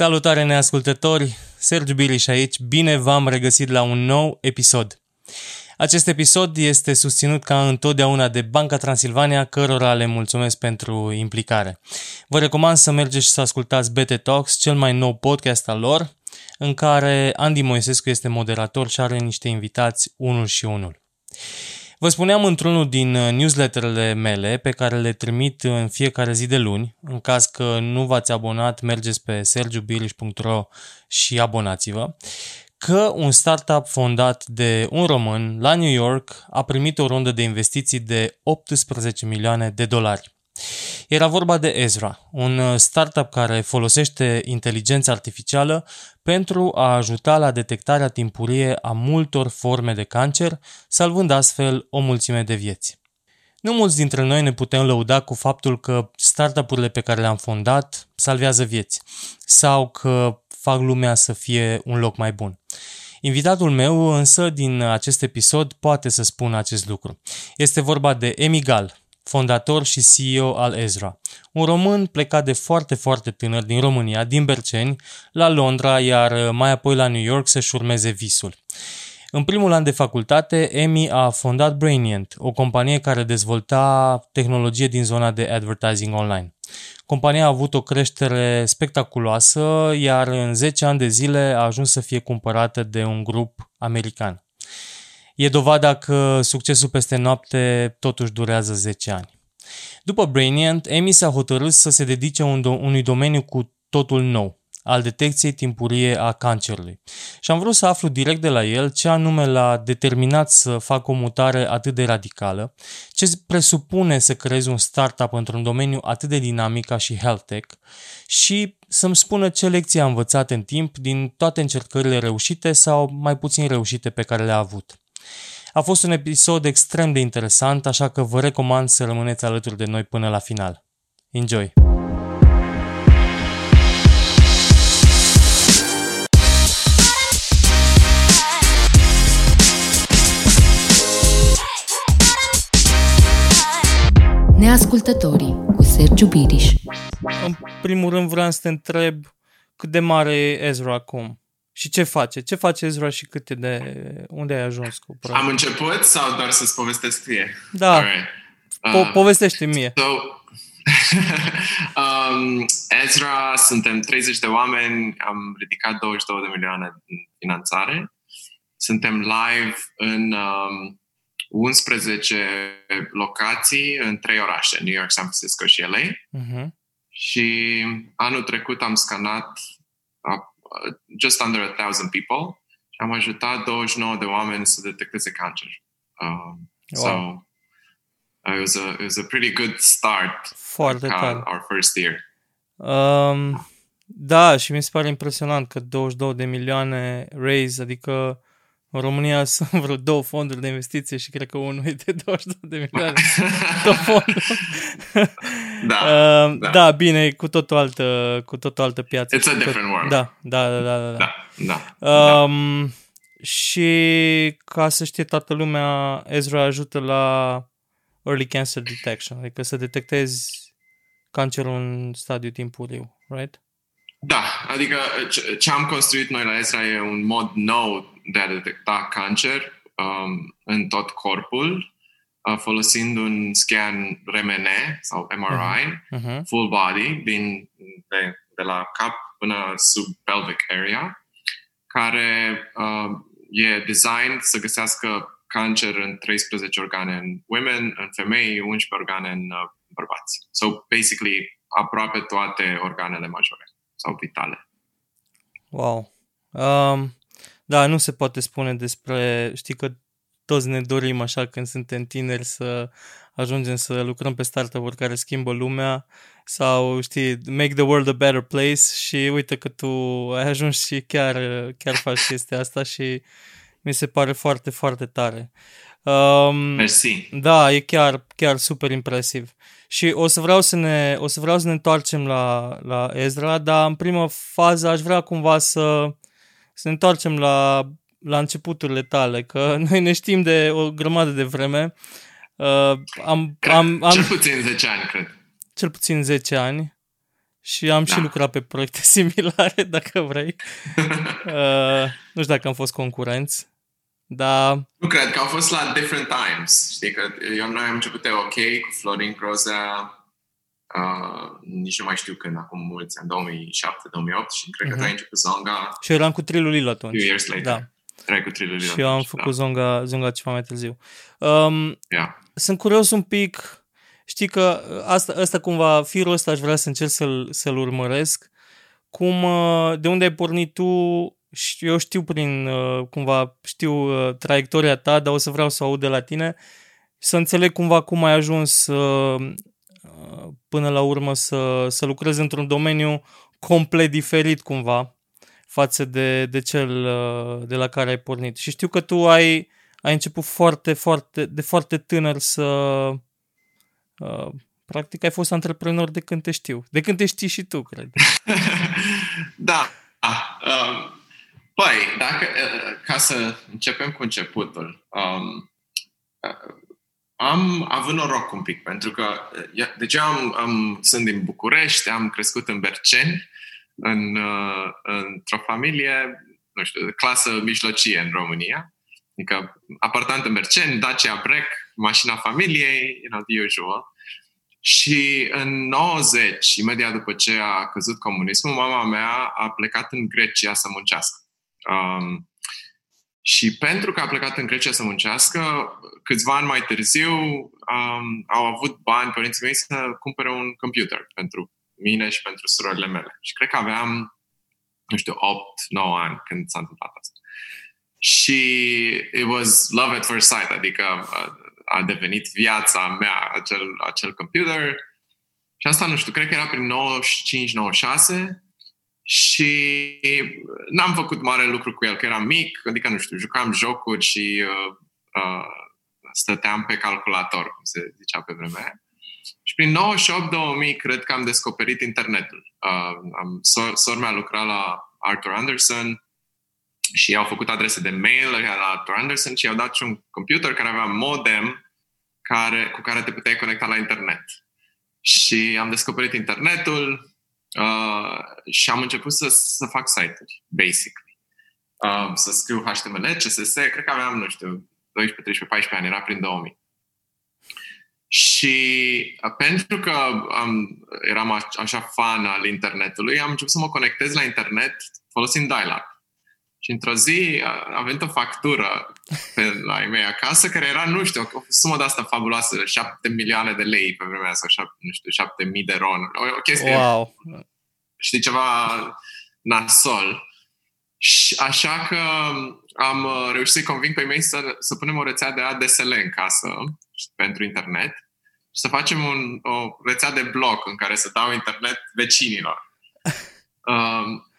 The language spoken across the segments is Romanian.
Salutare neascultători, Sergiu Biliș aici, bine v-am regăsit la un nou episod. Acest episod este susținut ca întotdeauna de Banca Transilvania, cărora le mulțumesc pentru implicare. Vă recomand să mergeți și să ascultați BT Talks, cel mai nou podcast al lor, în care Andy Moisescu este moderator și are niște invitați unul și unul. Vă spuneam într-unul din uh, newsletterele mele pe care le trimit în fiecare zi de luni. În caz că nu v-ați abonat, mergeți pe sergiubilish.ro și abonați-vă că un startup fondat de un român la New York a primit o rundă de investiții de 18 milioane de dolari. Era vorba de Ezra, un uh, startup care folosește inteligența artificială pentru a ajuta la detectarea timpurie a multor forme de cancer, salvând astfel o mulțime de vieți. Nu mulți dintre noi ne putem lăuda cu faptul că startup-urile pe care le-am fondat salvează vieți sau că fac lumea să fie un loc mai bun. Invitatul meu însă din acest episod poate să spună acest lucru. Este vorba de Emigal, fondator și CEO al Ezra. Un român plecat de foarte, foarte tânăr din România, din Berceni, la Londra, iar mai apoi la New York să-și urmeze visul. În primul an de facultate, Emi a fondat Brainient, o companie care dezvolta tehnologie din zona de advertising online. Compania a avut o creștere spectaculoasă, iar în 10 ani de zile a ajuns să fie cumpărată de un grup american. E dovada că succesul peste noapte totuși durează 10 ani. După Brainiant, Amy s-a hotărât să se dedice unui domeniu cu totul nou, al detecției timpurie a cancerului. Și am vrut să aflu direct de la el ce anume l-a determinat să facă o mutare atât de radicală, ce presupune să creezi un startup într-un domeniu atât de dinamic ca și health tech și să-mi spună ce lecții a învățat în timp din toate încercările reușite sau mai puțin reușite pe care le-a avut. A fost un episod extrem de interesant, așa că vă recomand să rămâneți alături de noi până la final. Enjoy! Neascultătorii cu Sergiu Biriș În primul rând vreau să te întreb cât de mare e Ezra acum? Și ce face? Ce face Ezra și câte de... Unde ai ajuns cu proiectul? Am început sau doar să-ți povestesc ție? Da. Right. Po- uh, povestește mie. So, um, Ezra, suntem 30 de oameni, am ridicat 22 de milioane în finanțare. Suntem live în um, 11 locații în trei orașe, New York, San Francisco și LA. Uh-huh. Și anul trecut am scanat Uh, just under a thousand people și am ajutat 29 de oameni să detecteze cancer. Um, wow. So uh, it was a it was a pretty good start. Foarte like, tare. Our first year. Um, da, și mi se pare impresionant că 22 de milioane raise, adică în România sunt vreo două fonduri de investiție și cred că unul e de 22 de milioane. două fonduri. da, uh, da. da, bine, cu tot o altă, cu tot o altă piață. It's a different tot, world. Da, da, da, da. Da, da. da, um, da. Și ca să știe toată lumea, Ezra ajută la early cancer detection, adică să detectezi cancerul în stadiu timpuriu, right? Da, adică ce am construit noi la Ezra e un mod nou de a detecta cancer um, în tot corpul, uh, folosind un scan RMN sau MRI, uh-huh. Mhm. full body, din, de, de la cap până sub pelvic area, care uh, e design să găsească cancer în 13 organe în women, în femei, 11 organe în uh, bărbați. So, basically, aproape toate organele majore sau vitale. Wow. Um, da, nu se poate spune despre, știi că toți ne dorim așa când suntem tineri să ajungem să lucrăm pe startup-uri care schimbă lumea sau, știi, make the world a better place și uite că tu ai ajuns și chiar, chiar faci chestia asta și mi se pare foarte, foarte tare. Um, Mersi. Da, e chiar, chiar super impresiv. Și o să vreau să ne, o să vreau să ne întoarcem la, la Ezra, dar în prima fază aș vrea cumva să, să ne întoarcem la, la începuturile tale, că noi ne știm de o grămadă de vreme. Uh, am, cred, am, am, cel puțin 10 ani, cred. Cel puțin 10 ani. și am da. și lucrat pe proiecte similare, dacă vrei. uh, nu știu dacă am fost concurenți, dar... Nu cred că au fost la different times. Știi că eu noi am început de OK cu Florin Groza, uh, nici nu mai știu când, acum mulți ani, 2007-2008 și cred că uh-huh. tu ai început Zonga. Și eu eram cu Trilulil atunci. Few years later. Da. Erai cu Trilulil Și eu am făcut da. Zonga, Zonga ceva mai târziu. Um, yeah. Sunt curios un pic știi că asta, asta cumva, firul ăsta aș vrea să încerc să-l, să-l urmăresc. Cum, uh, de unde ai pornit tu, eu știu prin, uh, cumva, știu uh, traiectoria ta, dar o să vreau să o aud de la tine, să înțeleg cumva cum ai ajuns până la urmă să, să lucrezi într-un domeniu complet diferit cumva față de, de cel de la care ai pornit. Și știu că tu ai, ai început foarte, foarte, de foarte tânăr să, Uh, practic ai fost antreprenor de când te știu. De când te știi și tu, cred. da. Uh, păi, dacă, uh, ca să începem cu începutul. Um, uh, am avut noroc un pic, pentru că uh, deci eu am, am, sunt din București, am crescut în Berceni, în, uh, într-o familie, nu știu, de clasă mijlocie în România. Adică apartament în Berceni, Dacia Break, mașina familiei, you know, the usual. Și în 90, imediat după ce a căzut comunismul, mama mea a plecat în Grecia să muncească. Um, și pentru că a plecat în Grecia să muncească, câțiva ani mai târziu um, au avut bani părinții mei să cumpere un computer pentru mine și pentru surorile mele. Și cred că aveam, nu știu, 8-9 ani când s-a întâmplat asta. Și it was love at first sight, adică uh, a devenit viața mea acel, acel computer. Și asta, nu știu, cred că era prin 95-96 și n-am făcut mare lucru cu el, că eram mic, adică, nu știu, jucam jocuri și uh, uh, stăteam pe calculator, cum se zicea pe vremea Și prin 98-2000 cred că am descoperit internetul. Uh, am, sor, sor mea lucra la Arthur Anderson și au făcut adrese de mail la Arthur Anderson și i-au dat și un computer care avea modem care, cu care te puteai conecta la internet. Și am descoperit internetul uh, și am început să, să fac site-uri, basically. Uh, să scriu HTML, CSS, cred că aveam, nu știu, 12, 13, 14 ani, era prin 2000. Și uh, pentru că am, eram așa fan al internetului, am început să mă conectez la internet folosind dial-up. Și într-o zi a venit o factură pe la ei mei acasă, care era, nu știu, o sumă de asta fabuloasă, 7 milioane de lei pe vremea sau 7, nu știu, 7 mii de ron. O, o chestie, wow. știi, ceva nasol. Și așa că am uh, reușit să-i conving pe mei să, să punem o rețea de ADSL în casă pentru internet și să facem un, o rețea de bloc în care să dau internet vecinilor. Um,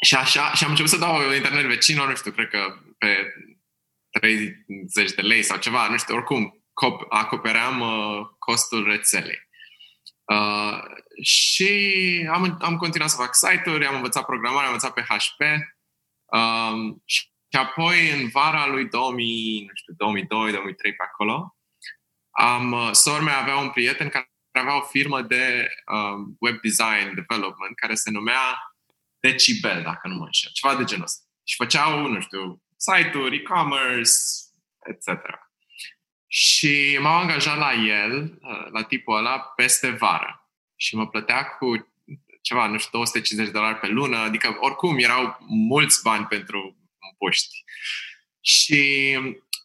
și așa, și am început să dau internet vecinilor, nu știu, cred că pe 30 de lei sau ceva, nu știu, oricum acopeream uh, costul rețelei. Uh, și am, am continuat să fac site-uri, am învățat programare, am învățat pe HP um, și apoi în vara lui 2000, nu știu, 2002, 2003 pe acolo, am, uh, sora mea avea un prieten care avea o firmă de um, web design development care se numea Decibel, dacă nu mă înșel, ceva de genul ăsta. Și făceau, nu știu, site-uri, e-commerce, etc. Și m-am angajat la el, la tipul ăla, peste vară. Și mă plătea cu ceva, nu știu, 250 de dolari pe lună, adică oricum erau mulți bani pentru puști. Și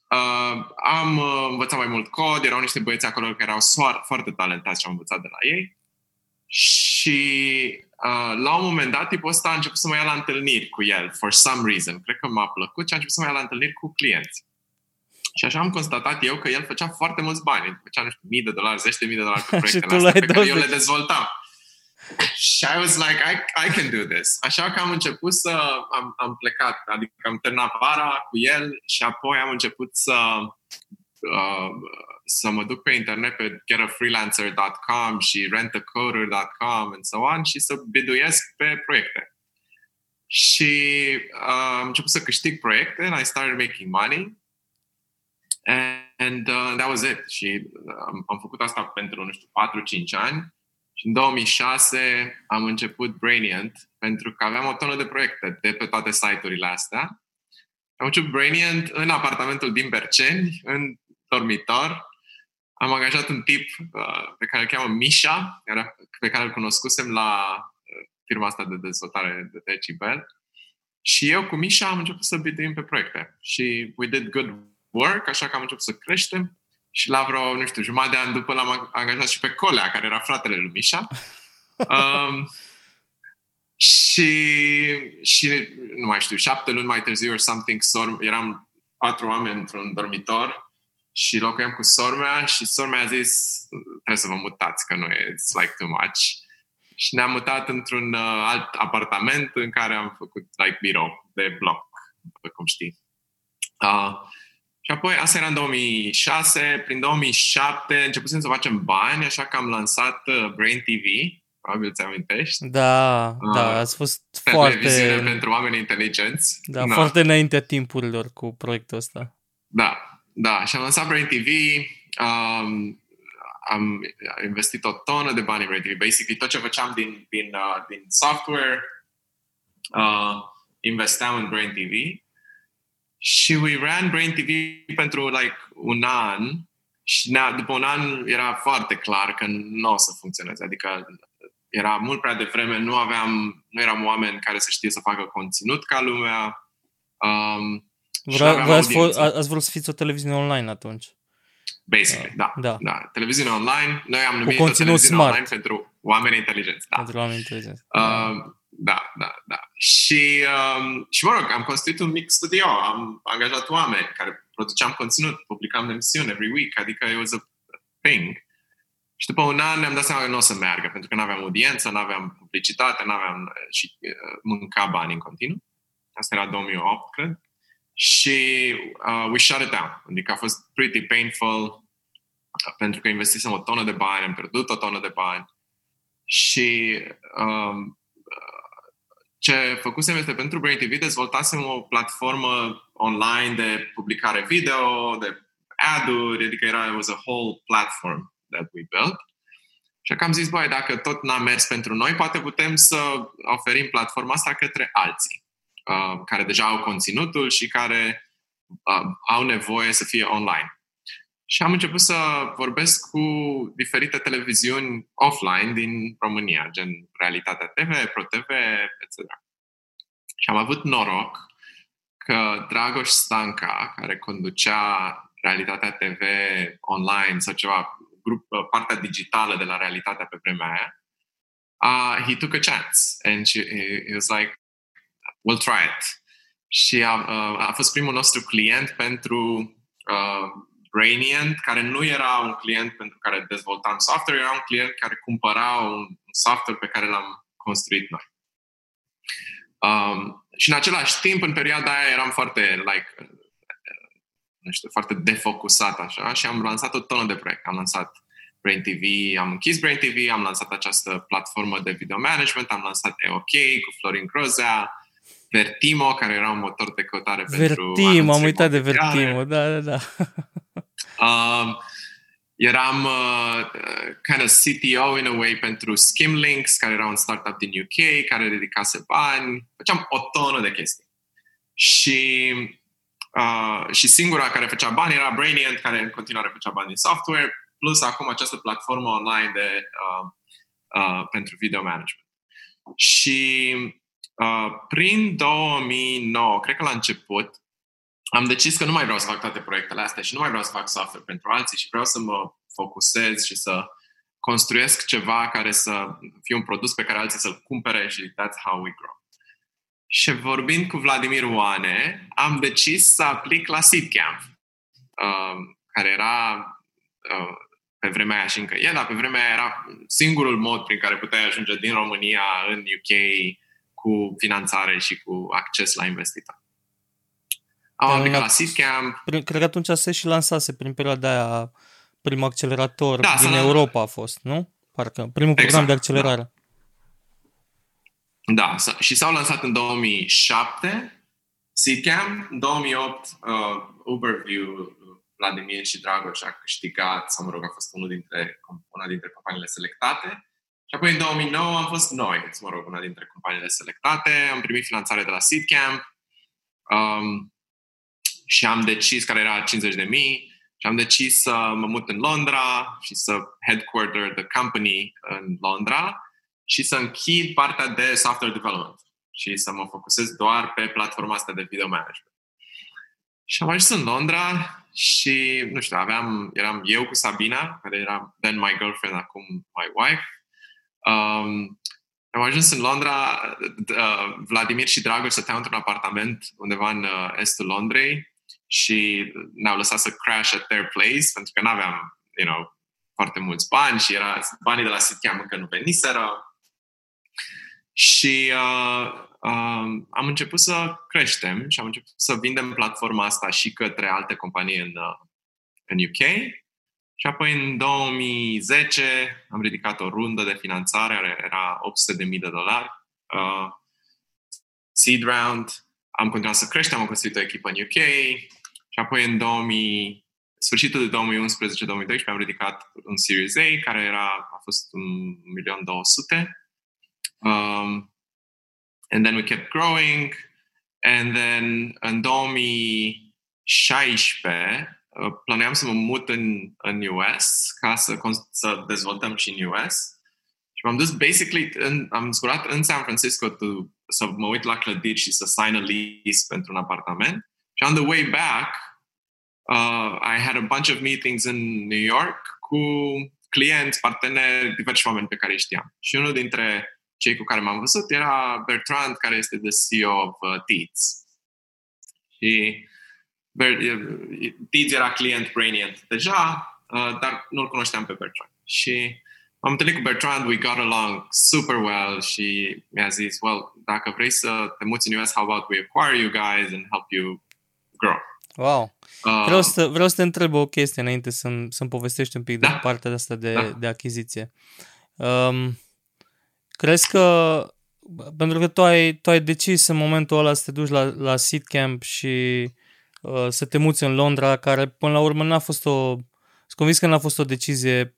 uh, am uh, învățat mai mult cod, erau niște băieți acolo care erau soar, foarte talentați și am învățat de la ei. Și uh, la un moment dat, tipul ăsta a început să mă ia la întâlniri cu el, for some reason. Cred că m-a plăcut și a început să mă ia la întâlniri cu clienți. Și așa am constatat eu că el făcea foarte mulți bani. Făcea, nu știu, mii de dolari, zeci de mii de dolari pe proiectele astea pe care eu le dezvoltam. Și I was like, I, I can do this. Așa că am început să... Am, am plecat, adică am terminat vara cu el și apoi am început să uh, să mă duc pe internet pe getafreelancer.com și rentacoder.com and so on și să biduiesc pe proiecte. Și uh, am început să câștig proiecte and I started making money and uh, that was it. Și uh, am, am făcut asta pentru, nu știu, 4-5 ani Și în 2006 am început Brainient pentru că aveam o tonă de proiecte de pe toate site-urile astea. Am început Brainient în apartamentul din Berceni, în dormitor. Am angajat un tip uh, pe care îl cheamă Misha, pe care îl cunoscusem la uh, firma asta de dezvoltare de Decibel. Și eu cu Misha am început să biduim pe proiecte. Și we did good work, așa că am început să creștem. Și la vreo, nu știu, jumătate de an după l-am angajat și pe Colea, care era fratele lui Misha. Um, și, și, nu mai știu, șapte luni mai târziu or something, sor, eram patru oameni într-un dormitor și locuiam cu sormea și sormea a zis trebuie să vă mutați, că nu e, it's like too much. Și ne-am mutat într-un uh, alt apartament în care am făcut like birou de bloc, cum știi. Uh, și apoi, asta era în 2006, prin 2007 începusem să facem bani, așa că am lansat uh, Brain TV, probabil ți amintești. Da, uh, da, ați fost foarte... pentru oameni inteligenți. Da, da, foarte înaintea timpurilor cu proiectul ăsta. Da, da, și am lansat Brain TV, um, am investit o tonă de bani în Brain TV. Basically, tot ce făceam din, din, uh, din software, uh, investeam în Brain TV și we ran Brain TV pentru like un an și după un an era foarte clar că nu o să funcționeze. Adică era mult prea devreme, nu aveam, nu eram oameni care să știe să facă conținut ca lumea. Um, Vre- ați, f- ați vrut să fiți o televiziune online atunci. Basically, da. da. da. Televiziune online, noi am numit o televiziune smart. online pentru oameni inteligenți. Da. Pentru oameni inteligenți. Uh, da, da, da. Și, um, și mă rog, am construit un mic studio, am angajat oameni care produceam conținut, publicam emisiuni every week, adică it was a thing. Și după un an ne-am dat seama că nu o să meargă, pentru că nu aveam audiență, nu aveam publicitate, nu aveam uh, și uh, mânca bani în continuu. Asta era 2008, cred. Și uh, we shut it down. Adică a fost pretty painful uh, pentru că investisem o tonă de bani, am pierdut o tonă de bani. Și um, ce făcusem este pentru Brain TV dezvoltasem o platformă online de publicare video, de ad-uri, adică era it was a whole platform that we built. Și că am zis, băi, dacă tot n-a mers pentru noi, poate putem să oferim platforma asta către alții uh, care deja au conținutul și care uh, au nevoie să fie online. Și am început să vorbesc cu diferite televiziuni offline din România, gen Realitatea TV, ProTV, etc. Și am avut noroc că Dragoș Stanca, care conducea Realitatea TV online sau ceva, grup, partea digitală de la Realitatea pe vremea aia, uh, he took a chance and she, he, he was like, we'll try it. Și a, uh, a fost primul nostru client pentru uh, Brainient, care nu era un client pentru care dezvoltam software, era un client care cumpăra un software pe care l-am construit noi. Um, și în același timp, în perioada aia eram foarte, like, nu știu, foarte defocusat așa și am lansat o tonă de proiecte. Am lansat Brain TV, am închis Brain TV, am lansat această platformă de video management, am lansat EOK cu Florin Grozea, Vertimo, care era un motor de căutare Vertimo, pentru Vertimo, am uitat de Vertimo, da, da, da. Um, eram uh, kind of CTO in a way pentru Skimlinks, care era un startup din UK, care dedicase bani. Făceam o tonă de chestii. Și, uh, și singura care făcea bani era Brainient, care în continuare făcea bani din software, plus acum această platformă online de, uh, uh, pentru video management. Și uh, prin 2009, cred că la început, am decis că nu mai vreau să fac toate proiectele astea și nu mai vreau să fac software pentru alții și vreau să mă focusez și să construiesc ceva care să fie un produs pe care alții să-l cumpere și that's how we grow. Și vorbind cu Vladimir Oane, am decis să aplic la Seedcamp, uh, care era uh, pe vremea aia și încă e, dar pe vremea aia era singurul mod prin care puteai ajunge din România în UK cu finanțare și cu acces la investitori. Am da, aplicat la Seedcamp. Cred că atunci se și lansase prin perioada aia primul accelerator da, din Europa a fost, nu? Parcă primul program exact, de accelerare. Da. da, și s-au lansat în 2007 Seedcamp, în 2008 uh, Uberview, Vladimir și Dragoș a câștigat, sau mă rog, a fost unul dintre, una dintre companiile selectate. Și apoi în 2009 am fost noi, mă rog, una dintre companiile selectate, am primit finanțare de la Seedcamp um, și am decis, care era 50 de mii, și am decis să mă mut în Londra și să headquarter the company în Londra și să închid partea de software development și să mă focusez doar pe platforma asta de video management. Și am ajuns în Londra și, nu știu, aveam, eram eu cu Sabina, care era then my girlfriend, acum my wife. Um, am ajuns în Londra, uh, Vladimir și Dragoș stăteau într-un apartament undeva în uh, estul Londrei și ne-au lăsat să crash at their place pentru că nu aveam, you know, foarte mulți bani și era, banii de la Sitcam încă nu veniseră. Și uh, uh, am început să creștem și am început să vindem platforma asta și către alte companii în, uh, în UK. Și apoi în 2010 am ridicat o rundă de finanțare, era 800.000 de dolari. Uh, seed round, am continuat să creștem, am construit o echipă în UK și apoi în 2000, sfârșitul de 2011-2012 am ridicat un Series A care era, a fost un milion 200 Um, and then we kept growing. And then în 2016 uh, planeam să mă mut în, în US ca să, să dezvoltăm și în US. Și m-am dus basically, în, am zburat în San Francisco to, să mă uit la clădiri și să sign a lease pentru un apartament. Și on the way back, uh, I had a bunch of meetings in New York cu clienți, parteneri, diversi oameni pe care îi știam. Și unul dintre cei cu care m-am văzut era Bertrand, care este the CEO of uh, Teats. Și Teats era client Brainient deja, uh, dar nu-l cunoșteam pe Bertrand. Și am întâlnit cu Bertrand, we got along super well și mi-a zis, well, dacă vrei să te muți în US, how about we acquire you guys and help you grow? Wow. Uh, vreau, să, vreau să te întreb o chestie înainte să-mi, să-mi povestești un pic da? de partea asta de, da. de achiziție. Um, Crezi că, pentru că tu ai, tu ai decis în momentul ăla să te duci la, la Seedcamp și uh, să te muți în Londra, care până la urmă n-a fost o... Sunt convins că n-a fost o decizie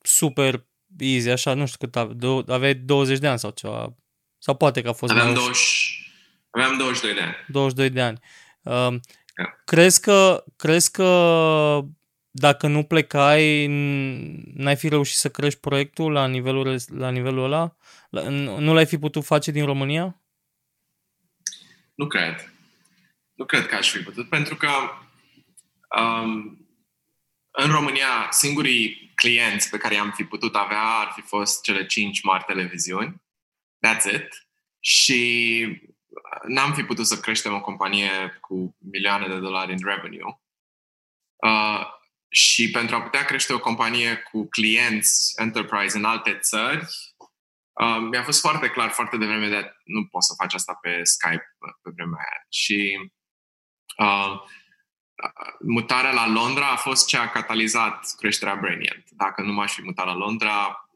super easy, așa, nu știu cât aveai, aveai 20 de ani sau ceva. Sau poate că a fost... Aveam, 20, aveam 22 de ani. 22 de ani. Uh, Crezi că, crezi că dacă nu plecai, n-ai fi reușit să crești proiectul la nivelul, la nivelul ăla? Nu l-ai fi putut face din România? Nu cred. Nu cred că aș fi putut, pentru că um, în România singurii clienți pe care i-am fi putut avea ar fi fost cele cinci mari televiziuni. That's it. Și n-am fi putut să creștem o companie cu milioane de dolari în revenue. Uh, și pentru a putea crește o companie cu clienți enterprise în alte țări, uh, mi-a fost foarte clar foarte devreme de nu poți să faci asta pe Skype pe vremea aia. Și uh, mutarea la Londra a fost ce a catalizat creșterea Brainient. Dacă nu m-aș fi mutat la Londra,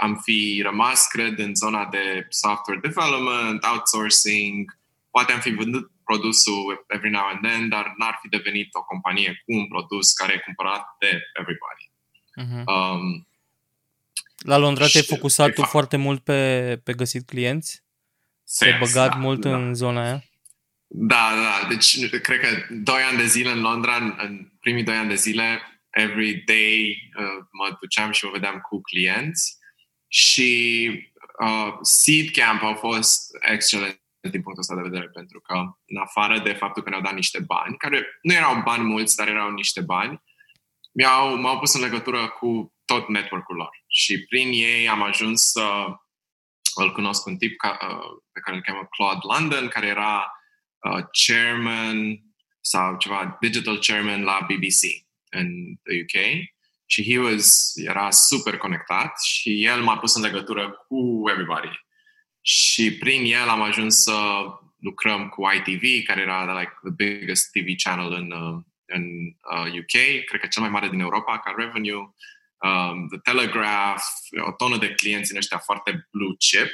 am fi rămas, cred, în zona de software development, outsourcing, poate am fi vândut produsul every now and then, dar n-ar fi devenit o companie cu un produs care e cumpărat de everybody. Uh-huh. Um, la Londra te-ai focusat tu foarte mult pe, pe găsit clienți? Te-ai băgat da, mult da. în zona aia? Da, da. Deci, cred că doi ani de zile în Londra, în, în primii doi ani de zile, every day uh, mă duceam și mă vedeam cu clienți și uh, Seed Camp au fost excelent din punctul ăsta de vedere, pentru că în afară de faptul că ne-au dat niște bani, care nu erau bani mulți, dar erau niște bani, mi-au, m-au pus în legătură cu tot network-ul lor. Și prin ei am ajuns să îl cunosc un tip ca, uh, pe care îl cheamă Claude London, care era uh, chairman sau ceva digital chairman la BBC în the UK și he was, era super conectat și el m-a pus în legătură cu everybody. Și prin el am ajuns să lucrăm cu ITV, care era like, the biggest TV channel în, uh, în uh, UK, cred că cel mai mare din Europa ca revenue, um, The Telegraph, o tonă de clienți în ăștia foarte blue chip.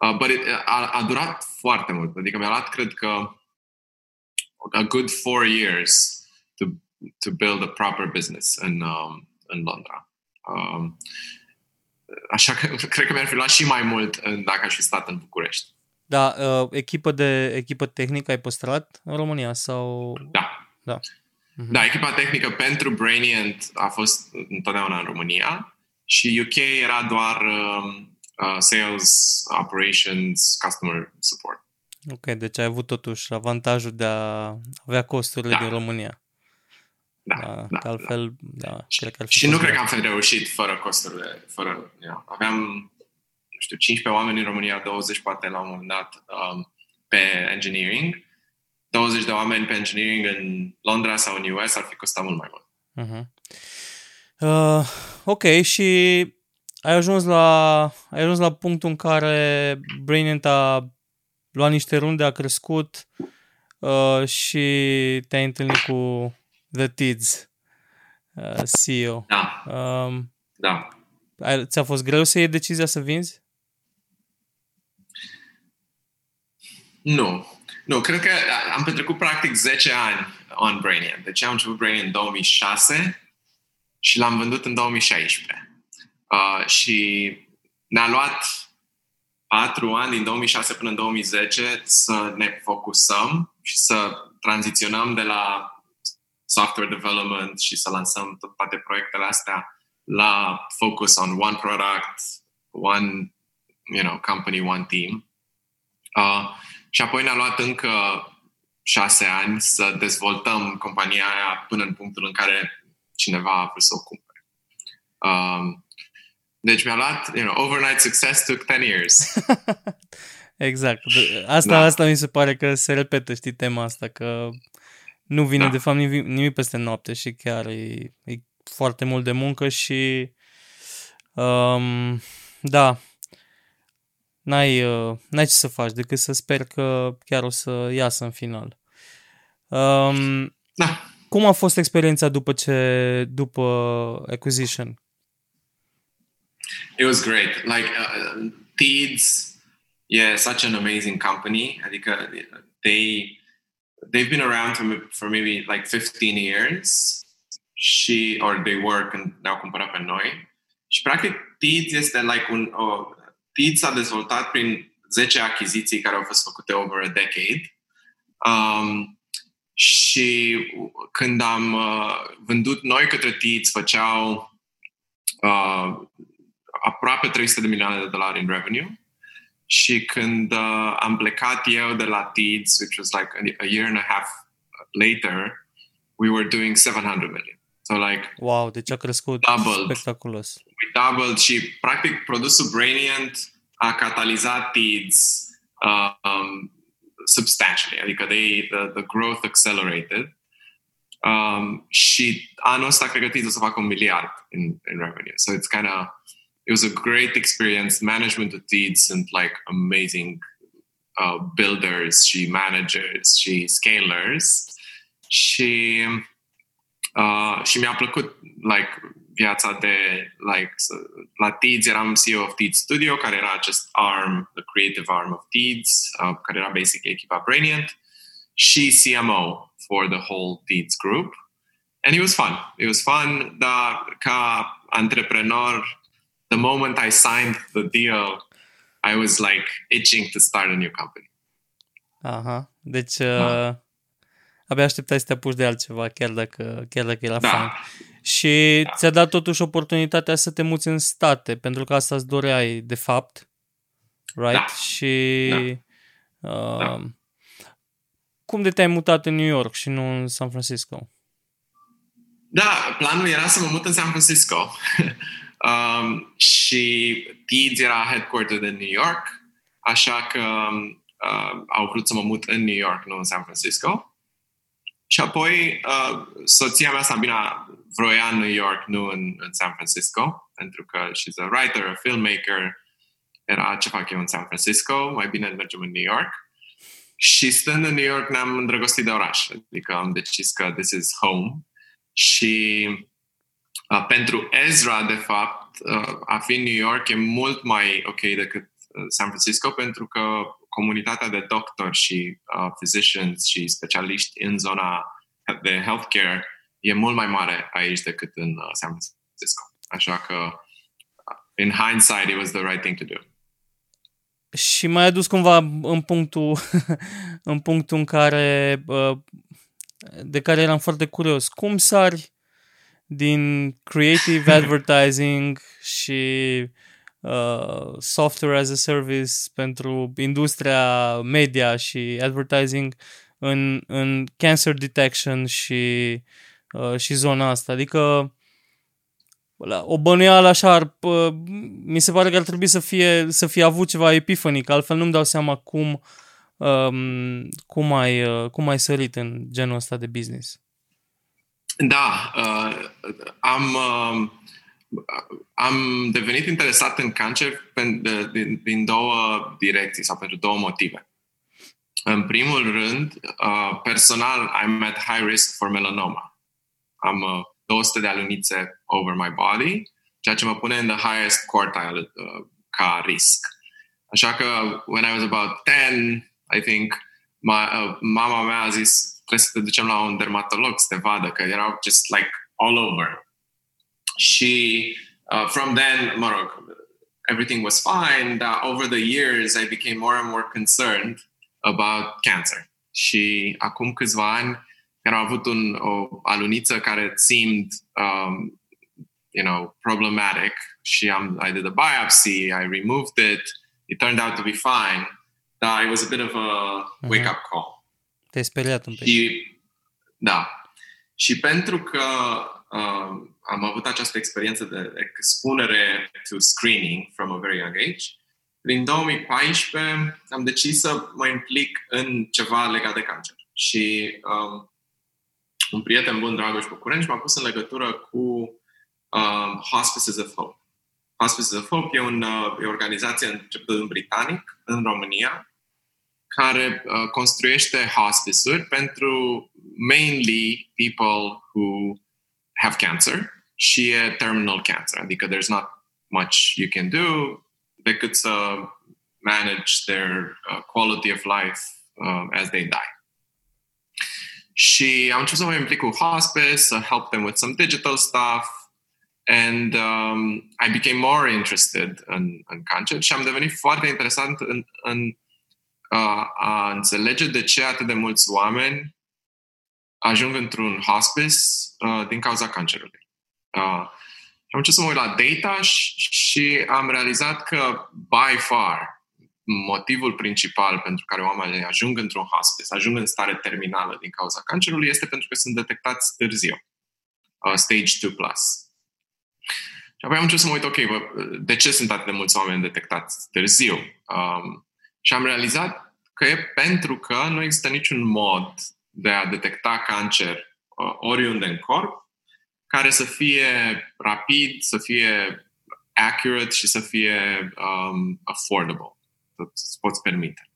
Uh, but it, a, a durat foarte mult, adică mi-a luat, cred că, a good four years to, to build a proper business în, um, în Londra. Um, așa că cred că mi-ar fi luat și mai mult dacă aș fi stat în București. Da, uh, echipă de echipă tehnică ai păstrat în România sau... Da. Da. Mm-hmm. Da, echipa tehnică pentru Brainient a fost întotdeauna în România și UK era doar um, uh, sales, operations, customer support. Ok, deci ai avut totuși avantajul de a avea costurile Da. din România. Da, Da, da, că altfel, da, Și, cred că ar fi și nu fost cred că greu. am fi reușit fără costurile, fără, you know, aveam, nu știu, 15 oameni în România, 20 poate la un moment dat um, pe engineering, 20 de oameni pe engineering în Londra sau în US ar fi costat mult mai mult. Mhm. Uh, ok, și ai ajuns la ai ajuns la punctul în care Brainient a luat niște runde, a crescut uh, și te-ai întâlnit cu The Tids, uh, CEO. Da, Um, da. ai, ți-a fost greu să iei decizia să vinzi? Nu. Nu, cred că am petrecut practic 10 ani on Brainian. Deci am început Brainian în 2006 și l-am vândut în 2016. Uh, și ne-a luat 4 ani, din 2006 până în 2010, să ne focusăm și să tranziționăm de la software development și să lansăm tot, toate proiectele astea la focus on one product, one you know, company, one team. Uh, și apoi ne-a luat încă șase ani să dezvoltăm compania aia până în punctul în care cineva a vrut să o cumpere. Um, deci mi-a luat, you know, overnight success took 10 years. Exact. De- Asta, Da. asta mi se pare că se repetă, știi, tema asta, că nu vine Da. de fapt nimic, nimic peste noapte și chiar e, e foarte mult de muncă și um, da, n-ai, uh, n-ai ce să faci decât să sper că chiar o să iasă în final. Um, Da. cum a fost experiența după ce, după acquisition? It was great. Like uh, Teeds, yeah, such an amazing company. Adică they they've been around for, for maybe like 15 years. Și or they work and ne-au cumpărat pe noi. Și practic Teeds este like un o, Teeds s-a dezvoltat prin 10 achiziții care au fost făcute over a decade. Um, și când am uh, vândut noi către Teeds, făceau uh, aproape 300 de milioane de dolari in revenue. Și când uh, am plecat eu de la Teeds, which was like a, a year and a half later, we were doing 700 million. So like Wow, deci a crescut Doubled. spectaculos. we doubled și practic produsul Brainient a catalizat Teeds uh, um, substantially, adică they, the, the growth accelerated. Um, și anul ăsta cred că Teeds o să facă un miliard in, in revenue. So it's kind of, it was a great experience. Management of Teeds and like amazing uh, builders she managers she scalers. Și Uh, și mi-a plăcut like, viața de like, la Teeds eram CEO of Teeds Studio, care era acest arm, the creative arm of Teeds, uh, care era basic echipa Brainient, și CMO for the whole Teeds group. And it was fun. It was fun, dar ca antreprenor, the moment I signed the deal, I was like itching to start a new company. Aha, deci Da. uh, abia așteptai să te apuci de altceva, chiar dacă, chiar dacă era Da. fain. Și Da. ți-a dat totuși oportunitatea să te muți în state, pentru că asta îți doreai, de fapt, right? Da. Și uh, Da. cum de te-ai mutat în New York și nu în San Francisco? Da, planul era să mă mut în San Francisco. um, și Teeds era headquartered în New York, așa că um, uh, au vrut să mă mut în New York, nu în San Francisco. Și apoi uh, soția mea, Sabina, vroia în New York, nu în, în San Francisco, pentru că she's a writer, a filmmaker. Era ce fac eu în San Francisco, mai bine mergem în New York. Și stând în New York ne-am îndrăgostit de oraș. Adică am decis că this is home. Și uh, pentru Ezra, de fapt, uh, a fi în New York e mult mai ok decât uh, San Francisco, pentru că comunitatea de doctori și uh, physicians și specialiști în zona de healthcare e mult mai mare aici decât în uh, San Francisco. Așa că uh, in hindsight, it was the right thing to do. Și mai adus cumva în punctul în punctul în care uh, de care eram foarte curios. Cum sari din creative advertising și uh, software as a service pentru industria media și advertising în, în cancer detection și, uh, și zona asta. Adică o bănuială așa ar, uh, mi se pare că ar trebui să fie, să fie avut ceva epifanic, altfel nu-mi dau seama cum, um, cum, ai, uh, cum ai sărit în genul ăsta de business. Da, uh, am, uh, am devenit interesat în cancer din, din două direcții sau pentru două motive. În primul rând, uh, personal, I'm at high risk for melanoma. Am uh, 200 de alunițe over my body, ceea ce mă pune în the highest quartile uh, ca risc. Așa că, when I was about 10, I think, my, uh, mama mea a zis, trebuie să te ducem la un dermatolog să te vadă, că erau just like all over. Și uh, from then, mă rog, everything was fine, dar over the years I became more and more concerned about cancer. Și acum câțiva ani care au avut un, o aluniță care seemed, um, you know, problematic și am, I did a biopsy, I removed it, it turned out to be fine, dar it was a bit of a wake-up call. Te-ai speriat un pic. Și, da. Și pentru că uh, am avut această experiență de expunere to screening from a very young age, prin 2014 am decis să mă implic în ceva legat de cancer. Și um, un prieten bun, Dragoș București, m-a pus în legătură cu um, Hospices of Hope. Hospices of Hope e, un, uh, e o organizație începută în britanic, în România, care uh, construiește hospice-uri pentru mainly people who have cancer și e terminal cancer, adică there's not much you can do decât să manage their uh, quality of life um, as they die. Și am început să mă implic cu hospice, să help them with some digital stuff, and um, I became more interested în, în cancer și am devenit foarte interesant în, în uh, a înțelege de ce atât de mulți oameni ajung într-un hospice uh, din cauza cancerului. Uh, am început să mă uit la data și, și am realizat că by far motivul principal pentru care oamenii ajung într-un hospice, ajung în stare terminală din cauza cancerului, este pentru că sunt detectați târziu. Uh, stage 2+. Plus. Și apoi am început să mă uit, ok, bă, de ce sunt atât de mulți oameni detectați târziu? Um, și am realizat că e pentru că nu există niciun mod de a detecta cancer uh, oriunde în corp care să fie rapid, să fie accurate și să fie um, affordable îți poți permite.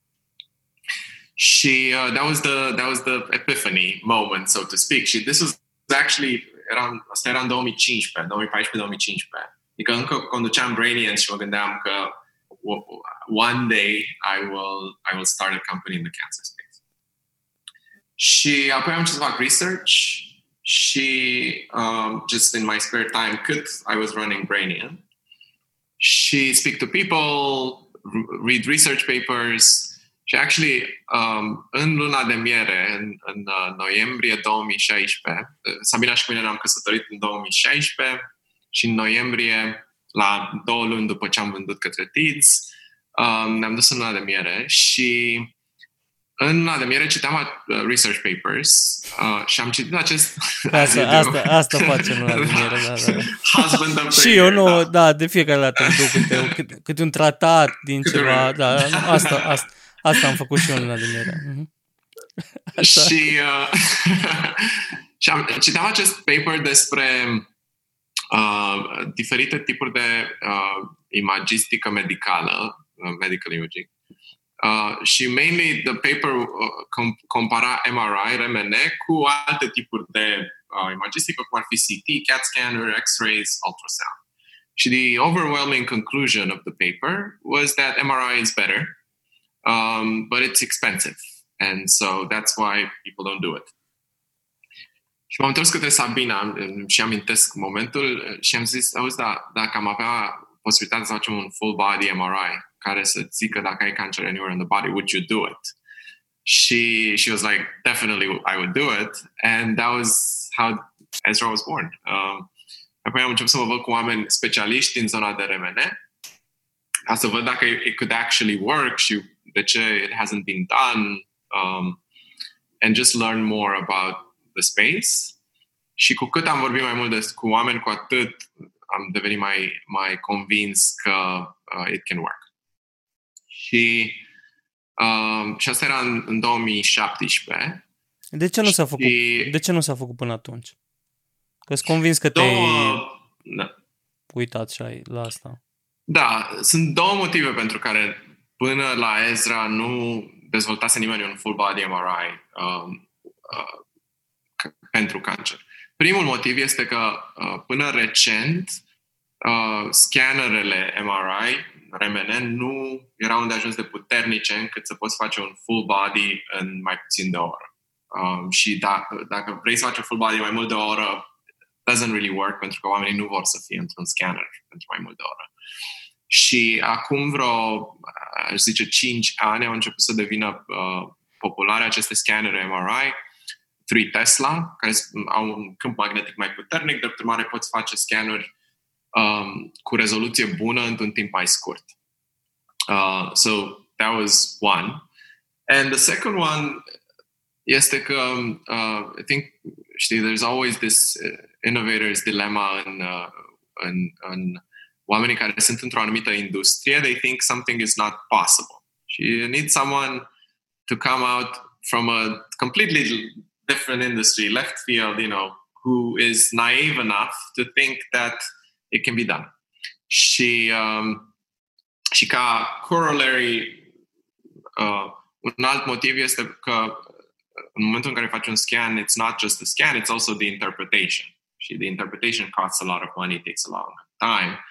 Și uh, that was the that was the epiphany moment, so to speak. Și this was actually era, asta era în 2015, 2014-2015. Adică încă conduceam Brainians și mă gândeam că one day I will I will start a company in the cancer space. She apparently am about research. She um, just in my spare time cât I was running Brainian She speak to people, read research papers. Și actually um, în luna de miere, în, în uh, noiembrie 2016, uh, Sabina și cu mine ne-am căsătorit în 2016 și în noiembrie, la două luni după ce am vândut către Tids, um, ne-am dus în luna de miere și în luna de miere citeam uh, research papers uh, și am citit acest... Asta, asta, asta facem luna de miere, da, da. Husband of Și eu nu, da, de fiecare dată îmi duc câte, câte, câte un tratat din Câte ceva, un- da, asta, asta, asta am făcut și eu în luna de miere. Mhm. Așa. și, uh, și am, citeam acest paper despre uh, diferite tipuri de uh, imagistică medicală, uh, medical imaging. Uh, și mainly the paper uh, com- compara MRI, RMN cu alte tipuri de uh, imagistică, cum ar fi CT, CAT scanner, X-rays, ultrasound. Și the overwhelming conclusion of the paper was that MRI is better, um, but it's expensive. And so that's why people don't do it. Și m-am întors către Sabina îmi- și amintesc momentul și am zis, auzi, da, dacă am avea posibilitatea să facem un full body MRI care să zică dacă ai cancer anywhere in the body, would you do it? She she was like, definitely I would do it, and that was how Ezra was born. Um, apoi am început să mă văd cu oameni specialiști din zona de RMN, ca să văd dacă it could actually work și de ce it hasn't been done, um, and just learn more about the space. Și cu cât am vorbit mai mult des, cu oameni, cu atât am devenit mai, mai convins că uh, it can work. Și, uh, și asta era în, în 2017. De ce nu s-a făcut, Și- de ce nu s-a făcut până atunci? Că sunt convins că te-ai Două, da, uitat și ai la asta. da, sunt două motive pentru care până la Ezra nu dezvoltase nimeni un full body MRI um, uh, c- pentru cancer. Primul motiv este că uh, până recent uh, scannerele MRI, RMN, nu erau unde ajuns de puternice încât să poți face un full body în mai puțin de o oră. Um, și dacă, dacă vrei să faci un full body mai mult de o oră, doesn't really work pentru că oamenii nu vor să fie într-un scanner pentru mai mult de o oră. Și acum vreo, aș zice, 5 ani au început să devină uh, populare aceste scanere MRI, 3 Tesla, care au un câmp magnetic mai puternic, de urmare poți face scanuri um, cu rezoluție bună într-un timp mai scurt. Uh, so that was one. And the second one este că uh, I think, știi, there's always this uh, innovator's dilemma în, uh, în, în oamenii care sunt într-o anumită industrie, they think something is not possible. You need someone to come out from a completely different industry, left field, you know, who is naive enough to think that it can be done. She um, și ca corollary, uh, un alt motiv este că în momentul în care faci un scan, it's not just the scan, it's also the interpretation. Și the interpretation costs a lot of money, takes a long time.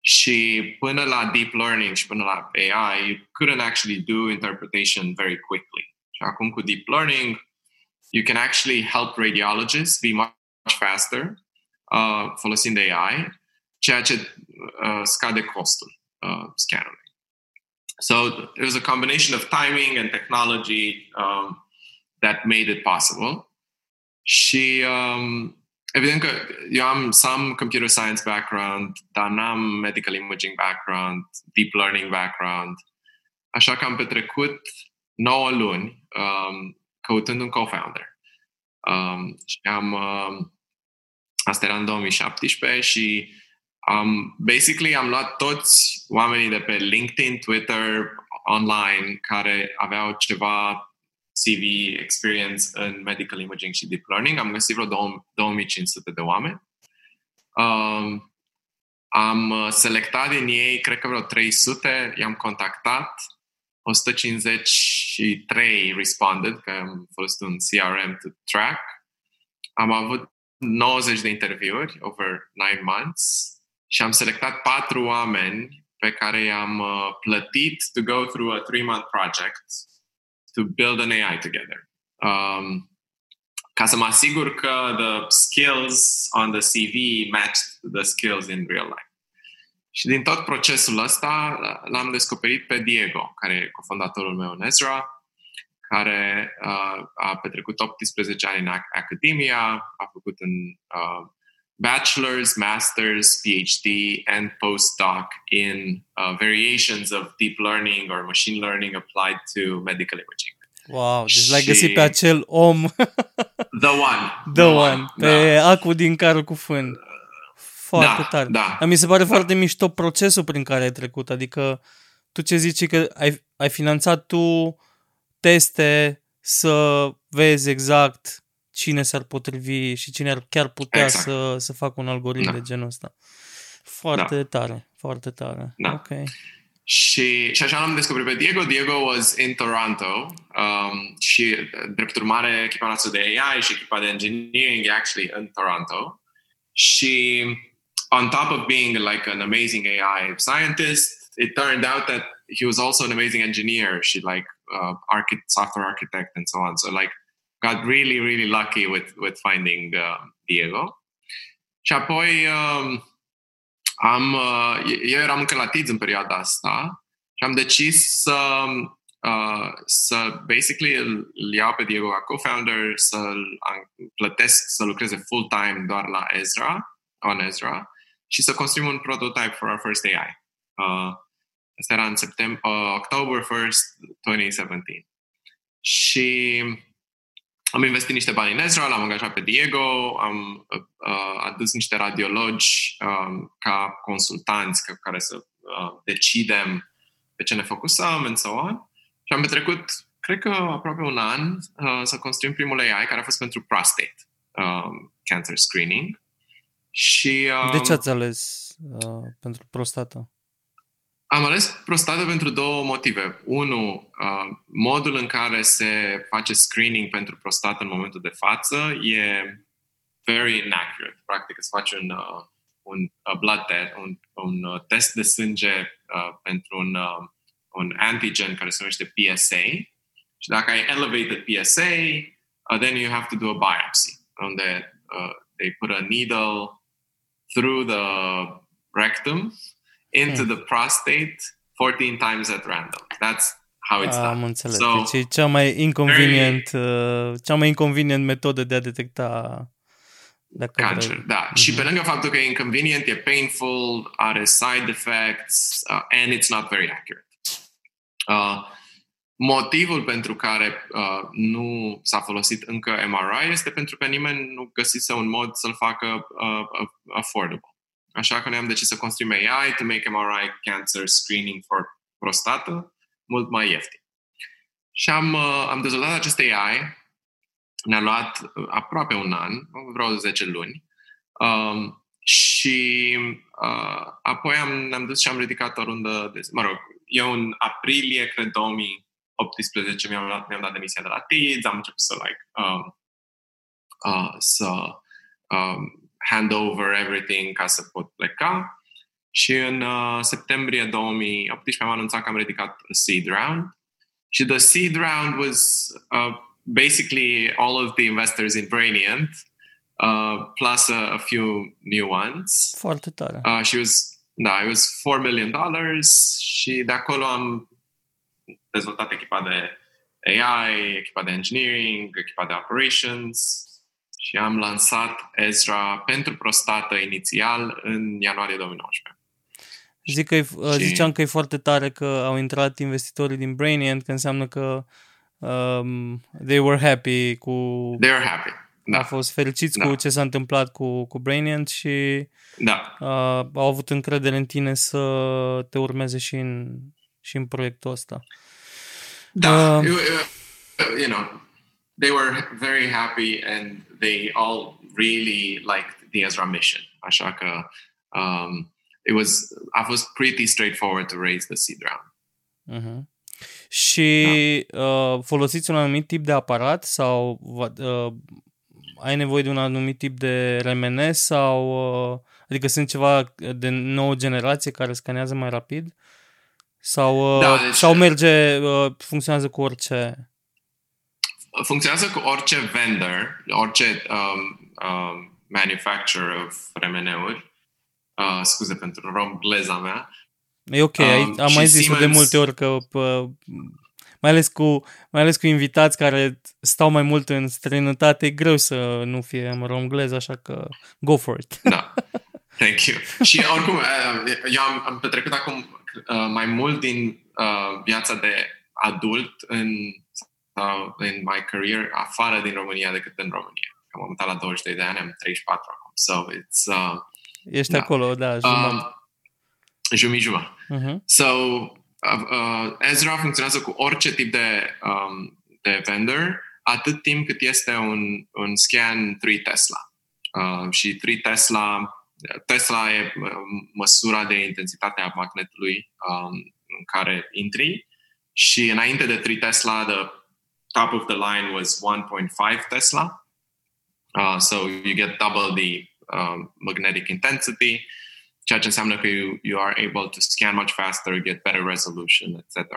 Și până la deep learning și până la AI, you couldn't actually do interpretation very quickly. Și acum cu deep learning, you can actually help radiologists be much faster uh, folosind AI, ceea ce uh, scade costul uh. So it was a combination of timing and technology um, that made it possible. Și um, evident că eu some computer science background, dar n-am medical imaging background, deep learning background. Așa că am petrecut 9 luni um, căutând un co-founder. Um, și am, um, asta era în 2017 și um, basically am luat toți oamenii de pe LinkedIn, Twitter, online care aveau ceva CV experience în medical imaging și deep learning. Am găsit vreo 2500 de oameni. Um, am uh, selectat din ei, cred că vreo 300, i-am contactat, 153 responded, că am folosit un CRM to track. Am avut 90 de interviuri over 9 months și am selectat patru oameni pe care i-am uh, plătit to go through a three-month project to build an AI together. Um, ca să mă asigur că the skills on the CV matched the skills in real life. Și din tot procesul ăsta l-am descoperit pe Diego, care e cofondatorul meu în Ezra, care uh, a petrecut 18 ani în ac- academia, a făcut un uh, bachelor's, master's, PhD, and postdoc in uh, variations of deep learning or machine learning applied to medical imaging. Wow, deci l-ai Și- găsit pe acel om, The one. the one, pe Da. acu din carul cu fân. Foarte Da, tare. da. Dar mi se pare foarte mișto procesul prin care ai trecut, adică tu ce zici e că ai, ai finanțat tu teste să vezi exact cine s-ar potrivi și cine ar chiar putea Exact. să, să facă un algoritm Da. de genul ăsta. Foarte tare, foarte tare. Da. Ok. Și, și așa l-am descoperit pe Diego. Diego was in Toronto um, și, drept urmare, echipa noastră de AI și echipa de engineering e actually in Toronto. Și on top of being like an amazing AI scientist, it turned out that he was also an amazing engineer. She like uh, archi- software architect and so on. So like got really, really lucky with, with finding uh, Diego. Și apoi um, am, uh, eu eram încă la TIDS în perioada asta și am decis să, uh, să basically îl iau pe Diego ca co-founder, să-l plătesc să lucreze full-time doar la Ezra, on Ezra, și să construim un prototype for our first AI. Uh, asta era în septembrie, uh, October 1st, 2017. Și am investit niște bani în Ezra, l-am angajat pe Diego, am uh, adus niște radiologi uh, ca consultanți ca care să uh, decidem pe ce ne focusăm and so on. Și am petrecut, cred că aproape un an, uh, să construim primul AI care a fost pentru prostate um, cancer screening. Și, um, de ce ați ales uh, pentru prostată? Am ales prostată pentru două motive. Unu, uh, modul în care se face screening pentru prostată în momentul de față e very inaccurate. Practic, se face un, uh, un uh, blood test, un, un uh, test de sânge uh, pentru un, uh, un antigen care se numește PSA. Și dacă ai elevated PSA, uh, then you have to do a biopsy, unde uh, they put a needle through the rectum into hmm. the prostate 14 times at random. That's how it's done. Am înțeles. So, deci e cea mai inconvenient, very, uh, cea mai inconvenient metodă de a detecta dacă cancer, vrei. da. Mm-hmm. Și pe lângă faptul că e inconvenient, e painful, are side effects uh, and it's not very accurate. Uh, motivul pentru care uh, nu s-a folosit încă MRI este pentru că nimeni nu găsise un mod să-l facă uh, affordable. Așa că noi am decis să construim AI to make MRI cancer screening for prostată mult mai ieftin. Și am, uh, am dezvoltat acest AI. Ne-a luat uh, aproape un an, vreo 10 luni. Um, și uh, apoi am, ne-am dus și am ridicat o rundă de... Mă rog, eu în aprilie, cred, 2018 mi-am, luat, mi-am dat demisia de la TIDS, am început să, like, um, uh, să um, hand over everything ca să pot pleca. Și în uh, septembrie 2018 am anunțat că am ridicat a seed round. Și the seed round was uh, basically all of the investors in Brainient, uh, plus a, a few new ones. Foarte tare. Uh, she was, da, it was 4 million dollars și de acolo am dezvoltat echipa de AI, echipa de engineering, echipa de operations, și am lansat Ezra pentru prostată inițial în ianuarie 2019. Zic că e, și... Ziceam că e foarte tare că au intrat investitorii din Brainient, că înseamnă că um, they were happy cu... They were happy, da. Au fost fericiți da. cu ce s-a întâmplat cu, cu Brainient și da. uh, au avut încredere în tine să te urmeze și în, și în proiectul ăsta. Da, uh, you, you know, they were very happy and they all really liked the Ezra mission. Așa că um, it was, a fost pretty straightforward to raise the seed round. Uh-huh. Și da. uh, folosiți un anumit tip de aparat sau uh, ai nevoie de un anumit tip de RMN sau uh, adică sunt ceva de nouă generație care scanează mai rapid? Sau, uh, da, deci, sau merge, uh, funcționează cu orice? funcționează cu orice vendor, orice um, um, manufacturer of remeneuri. Uh, scuze pentru romgleza mea. E ok, um, am mai zis Siemens... de multe ori că pă, mai ales cu mai ales cu invitați care stau mai mult în străinătate, e greu să nu fie romglez, așa că go for it. Da. Thank you. și oricum, uh, eu am, am petrecut acum uh, mai mult din uh, viața de adult în sau în my career afară din România decât în România. Am mutat la 22 de ani, am 34 acum. So it's... Uh, Ești da. acolo, da, jumătate. Uh, jumătate. Uh-huh. So uh, uh, Ezra funcționează cu orice tip de, um, de vendor, atât timp cât este un, un scan 3 Tesla. Uh, și 3 Tesla, Tesla e uh, măsura de intensitate a magnetului um, în care intri și înainte de 3 Tesla, the top of the line was 1.5 Tesla. Uh, so you get double the um, magnetic intensity, ceea ce înseamnă că you, you are able to scan much faster, get better resolution, etc.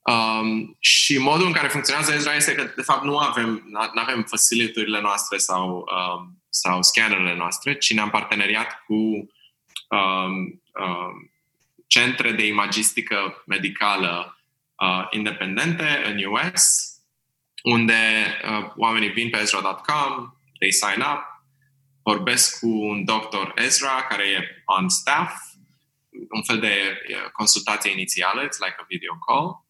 Um, și modul în care funcționează Ezra este că, de fapt, nu avem, nu avem faciliturile noastre sau, um, sau scannerele noastre, ci ne-am parteneriat cu um, um, centre de imagistică medicală uh, independente în US, unde uh, oamenii vin pe Ezra.com, they sign up, vorbesc cu un doctor Ezra care e on staff, un fel de uh, consultație inițială, it's like a video call,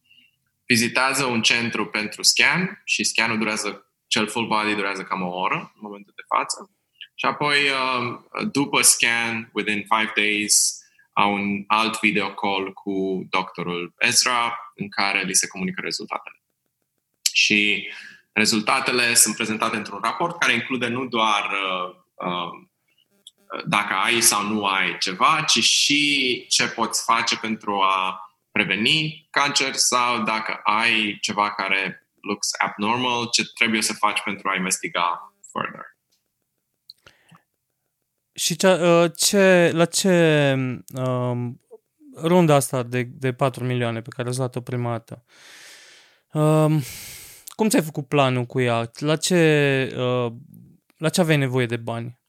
vizitează un centru pentru scan și scanul durează, cel full body durează cam o oră în momentul de față. Și apoi, uh, după scan, within five days, au un alt video call cu doctorul Ezra în care li se comunică rezultatele. Și rezultatele sunt prezentate într-un raport care include nu doar uh, uh, dacă ai sau nu ai ceva, ci și ce poți face pentru a preveni cancer sau dacă ai ceva care looks abnormal, ce trebuie să faci pentru a investiga further. Și ce, uh, ce, la ce um, runda asta de, de 4 milioane pe care ați luat-o prima dată, um, cum ți-ai făcut planul cu ea? La ce, uh, la ce aveai nevoie de bani?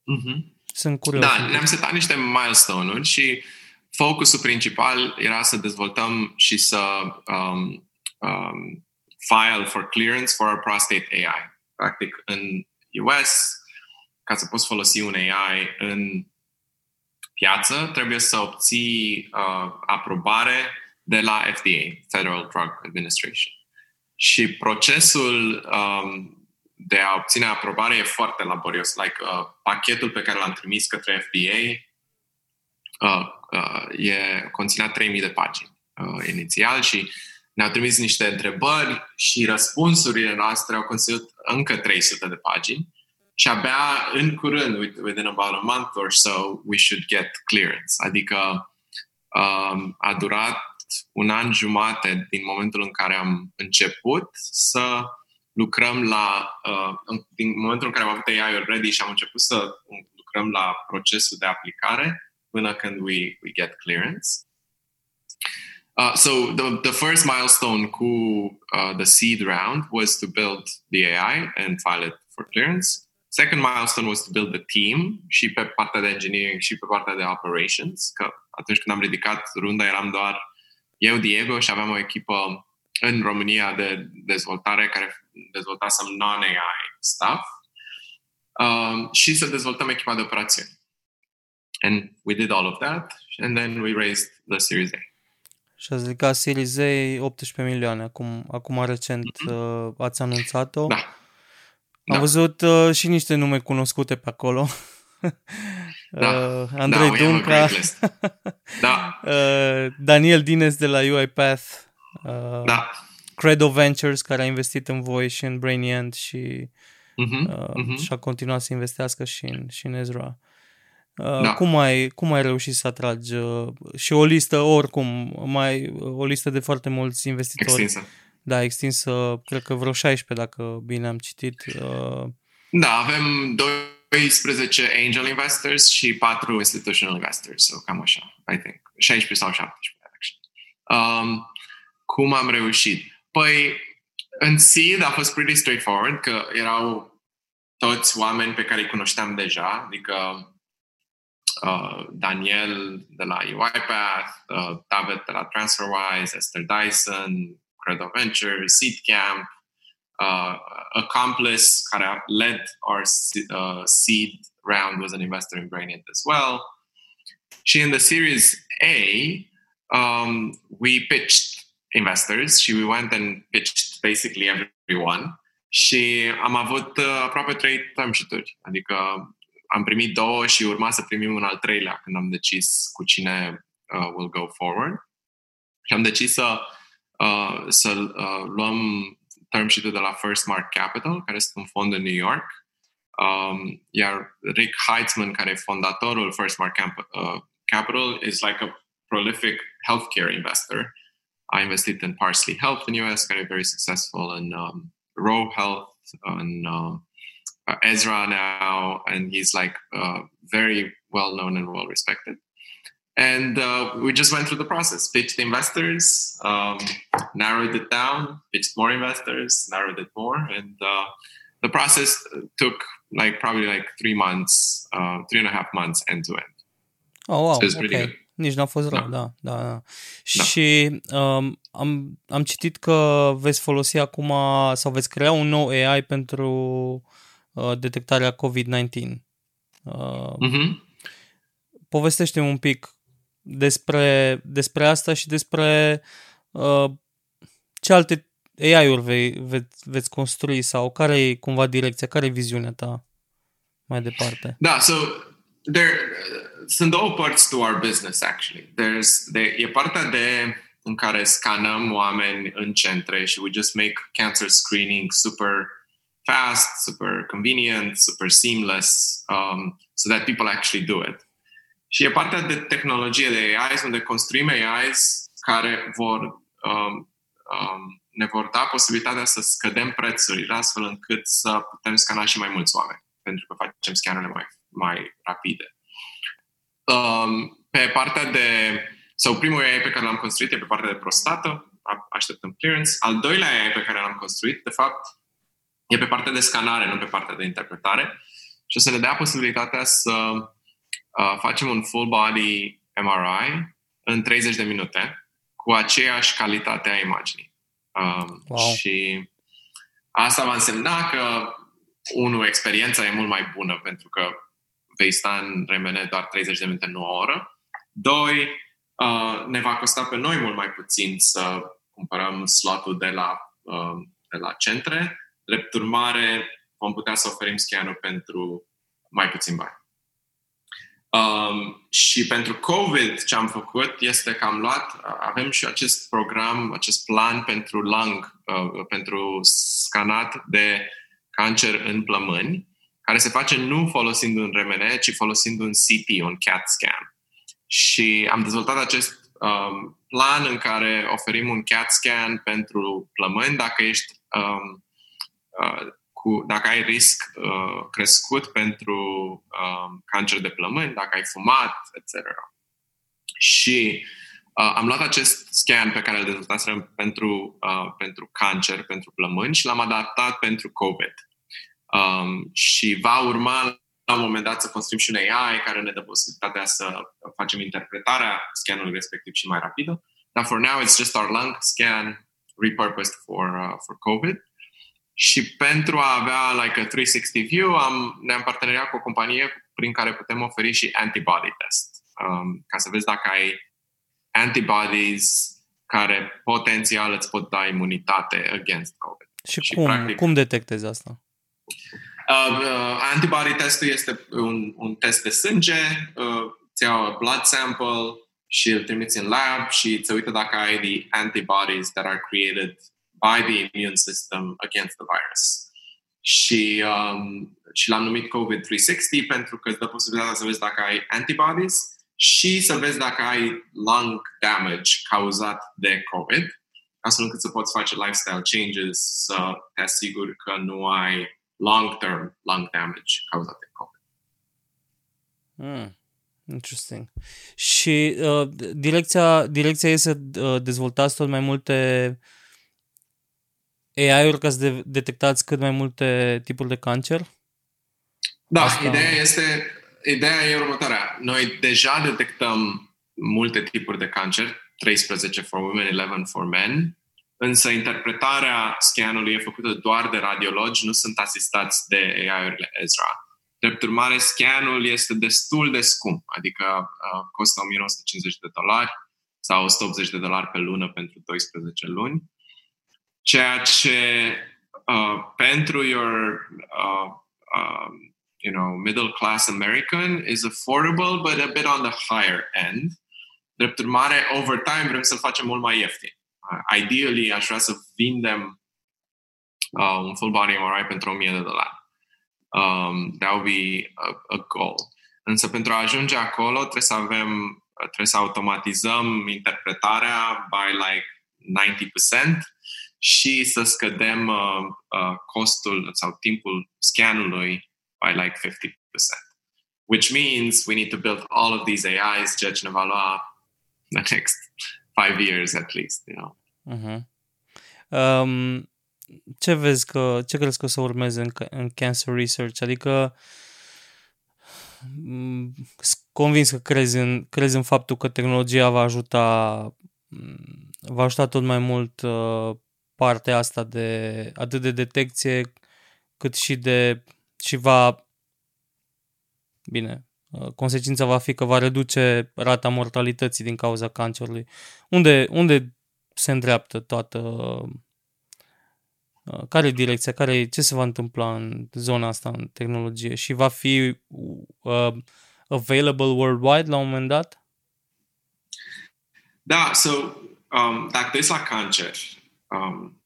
Mm-hmm. Sunt curios. Da, ne-am setat niște milestone-uri și focusul principal era să dezvoltăm și să um, um, file for clearance for our prostate AI. Practic, în US, ca să poți folosi un AI în piață, trebuie să obții uh, aprobare de la FDA, Federal Drug Administration. Și procesul um, de a obține aprobare e foarte laborios. Like, uh, pachetul pe care l-am trimis către FDA uh, uh, e, conținea 3000 de pagini uh, inițial și ne-au trimis niște întrebări și răspunsurile noastre au conținut încă 300 de pagini și abia în curând, within about a month or so, we should get clearance. Adică um, a durat un an jumate din momentul în care am început să lucrăm la, uh, din momentul în care am avut AI ready și am început să lucrăm la procesul de aplicare până când we, we get clearance. Uh, so the, the first milestone cu uh, the seed round was to build the AI and file it for clearance. Second milestone was to build the team și pe partea de engineering și pe partea de operations, că atunci când am ridicat runda eram doar eu, Diego, și aveam o echipă în România de dezvoltare care non-AI stuff um, și să dezvoltăm echipa de operațiuni. And we did all of that and then we raised the Series A. Și ați ridicat Series A 18 milioane, acum, acum recent mm-hmm. uh, ați anunțat-o. Da. Am da. văzut uh, și niște nume cunoscute pe acolo. Da. Uh, Andrei da, Dunca, da. uh, Daniel Dines de la UiPath, uh, da. Credo Ventures care a investit în voi și în Brainient și, uh-huh, uh, uh-huh. și a continuat să investească și în, și în Ezra. Uh, da. cum, ai, cum ai reușit să atragi uh, și o listă oricum, mai o listă de foarte mulți investitori. Extinsă. Da, extinsă, cred că vreo 16 dacă bine am citit. Uh, da, avem 12 angel investors și 4 institutional investors, so cam așa, I think. 16 sau 17, actually. Um, cum am reușit? Păi, în seed a fost pretty straightforward, că erau toți oameni pe care îi cunoșteam deja, adică uh, Daniel de la UiPath, uh, David de la TransferWise, Esther Dyson, Credo Ventures, Seedcamp, uh, Accomplice, led our uh, seed round, was an investor in Brainit as well. She in the Series A, um, we pitched investors She we went and pitched basically everyone și am avut uh, aproape trei term sheet-uri. Adică am primit două și urma să primim un al treilea când am decis cu cine uh, will go forward. Și am decis să, uh, să uh, luăm term sheet de la First Mark Capital, care este un fond în New York. Um, iar Rick Heitzman, care e fondatorul First Mark Camp- uh, Capital, is like a prolific healthcare investor. I invested in Parsley Health in US, got very successful in um, Row Health, and uh, uh, Ezra now, and he's like uh, very well known and well respected. And uh, we just went through the process, pitched investors, um, narrowed it down, pitched more investors, narrowed it more, and uh, the process took like probably like three months, uh, three and a half months end to end. Oh, wow, So it's pretty ok. good. Nici n-a fost rău, Da. da, da. da. Și um, am, am citit că veți folosi acum sau veți crea un nou AI pentru uh, detectarea COVID-19. Uh, Mhm. povestește un pic despre, despre asta și despre uh, ce alte AI-uri vei, veți, veți construi sau care e cumva direcția, care e viziunea ta mai departe? Da, so there sunt două părți to our business actually. There's the, e partea de în care scanăm oameni în centre și we just make cancer screening super fast, super convenient, super seamless, um, so that people actually do it. Și e partea de tehnologie de AIs, unde construim AIs care vor um, um, ne vor da posibilitatea să scădem prețurile astfel încât să putem scana și mai mulți oameni, pentru că facem scanurile mai, mai rapide. Um, pe partea de... Sau primul AI pe care l-am construit e pe partea de prostată, a- așteptăm clearance. Al doilea AI pe care l-am construit, de fapt, e pe partea de scanare, nu pe partea de interpretare. Și o să ne dea posibilitatea să uh, facem un full body MRI în 30 de minute cu aceeași calitate a imaginii. Um, Wow. Și asta va însemna că, unul, experiența e mult mai bună pentru că vei sta în remene doar 30 de minute, nu o oră. Doi, uh, ne va costa pe noi mult mai puțin să cumpărăm slotul de la, uh, de la centre. Drept urmare, vom putea să oferim scanul pentru mai puțin bani. Um, și pentru COVID ce am făcut este că am luat, avem și acest program, acest plan pentru lung, uh, pentru scanat de cancer în plămâni, care se face nu folosind un RMN, ci folosind un CT, un CAT scan. Și am dezvoltat acest um, plan în care oferim un CAT scan pentru plămâni dacă ești um, uh, cu, dacă ai risc uh, crescut pentru um, cancer de plămâni, dacă ai fumat, etc. Și uh, am luat acest scan pe care îl dezvoltasem pentru, uh, pentru cancer, pentru plămâni și l-am adaptat pentru COVID. Um, și va urma la un moment dat să construim și un AI care ne dă posibilitatea să facem interpretarea scanului respectiv și mai rapidă. Dar for now it's just our lung scan repurposed for, uh, for COVID. Și pentru a avea like a 360 view, am, ne-am parteneriat cu o companie prin care putem oferi și antibody test. Um, ca să vezi dacă ai antibodies care potențial îți pot da imunitate against COVID. Și, Și, cum, practic- cum detectezi asta? Uh, uh, antibody testul este un, un test de sânge, uh, îți iau blood sample și îl trimiți în lab și îți uită dacă ai the antibodies that are created by the immune system against the virus. Și, um, și l-am numit COVID-360 pentru că îți dă posibilitatea să vezi dacă ai antibodies și să vezi dacă ai lung damage cauzat de COVID, astfel încât să poți face lifestyle changes, să te asiguri că nu ai long-term lung damage cauzat de COVID. Mm, interesting. Și uh, direcția, direcția e să uh, dezvoltați tot mai multe AI-uri ca să de- detectați cât mai multe tipuri de cancer? Da, Asta- ideea este, ideea e următoarea. Noi deja detectăm multe tipuri de cancer, 13 for women, 11 for men, însă interpretarea scanului e făcută doar de radiologi, nu sunt asistați de AI-urile Ezra. Drept urmare, scanul este destul de scump, adică uh, costă 1950 de dolari sau 180 de dolari pe lună pentru 12 luni, ceea ce uh, pentru your uh, um, you know, middle class American is affordable, but a bit on the higher end. Drept urmare, over time vrem să-l facem mult mai ieftin. Uh, ideally, aș vrea să vindem uh, un full body MRI pentru 1000 de dolari. Um, that would be a, a goal. Însă pentru a ajunge acolo trebuie să avem, trebuie să automatizăm interpretarea by like 90% și să scădem uh, uh, costul sau timpul scanului by like 50%. Which means we need to build all of these AIs, ceea ce ne va lua the next five years at least, you know. Uh-huh. Um, ce vezi că, ce crezi că o să urmeze în, ca- în cancer research? Adică mm, sunt convins că crezi în, crezi în faptul că tehnologia va ajuta mm, va ajuta tot mai mult uh, partea asta de atât de detecție cât și de și va bine, uh, consecința va fi că va reduce rata mortalității din cauza cancerului. Unde, unde se îndreaptă toată uh, care e direcția, care, ce se va întâmpla în zona asta în tehnologie și va fi uh, available worldwide la un moment dat? Da, so um, dacă te la cancer, um,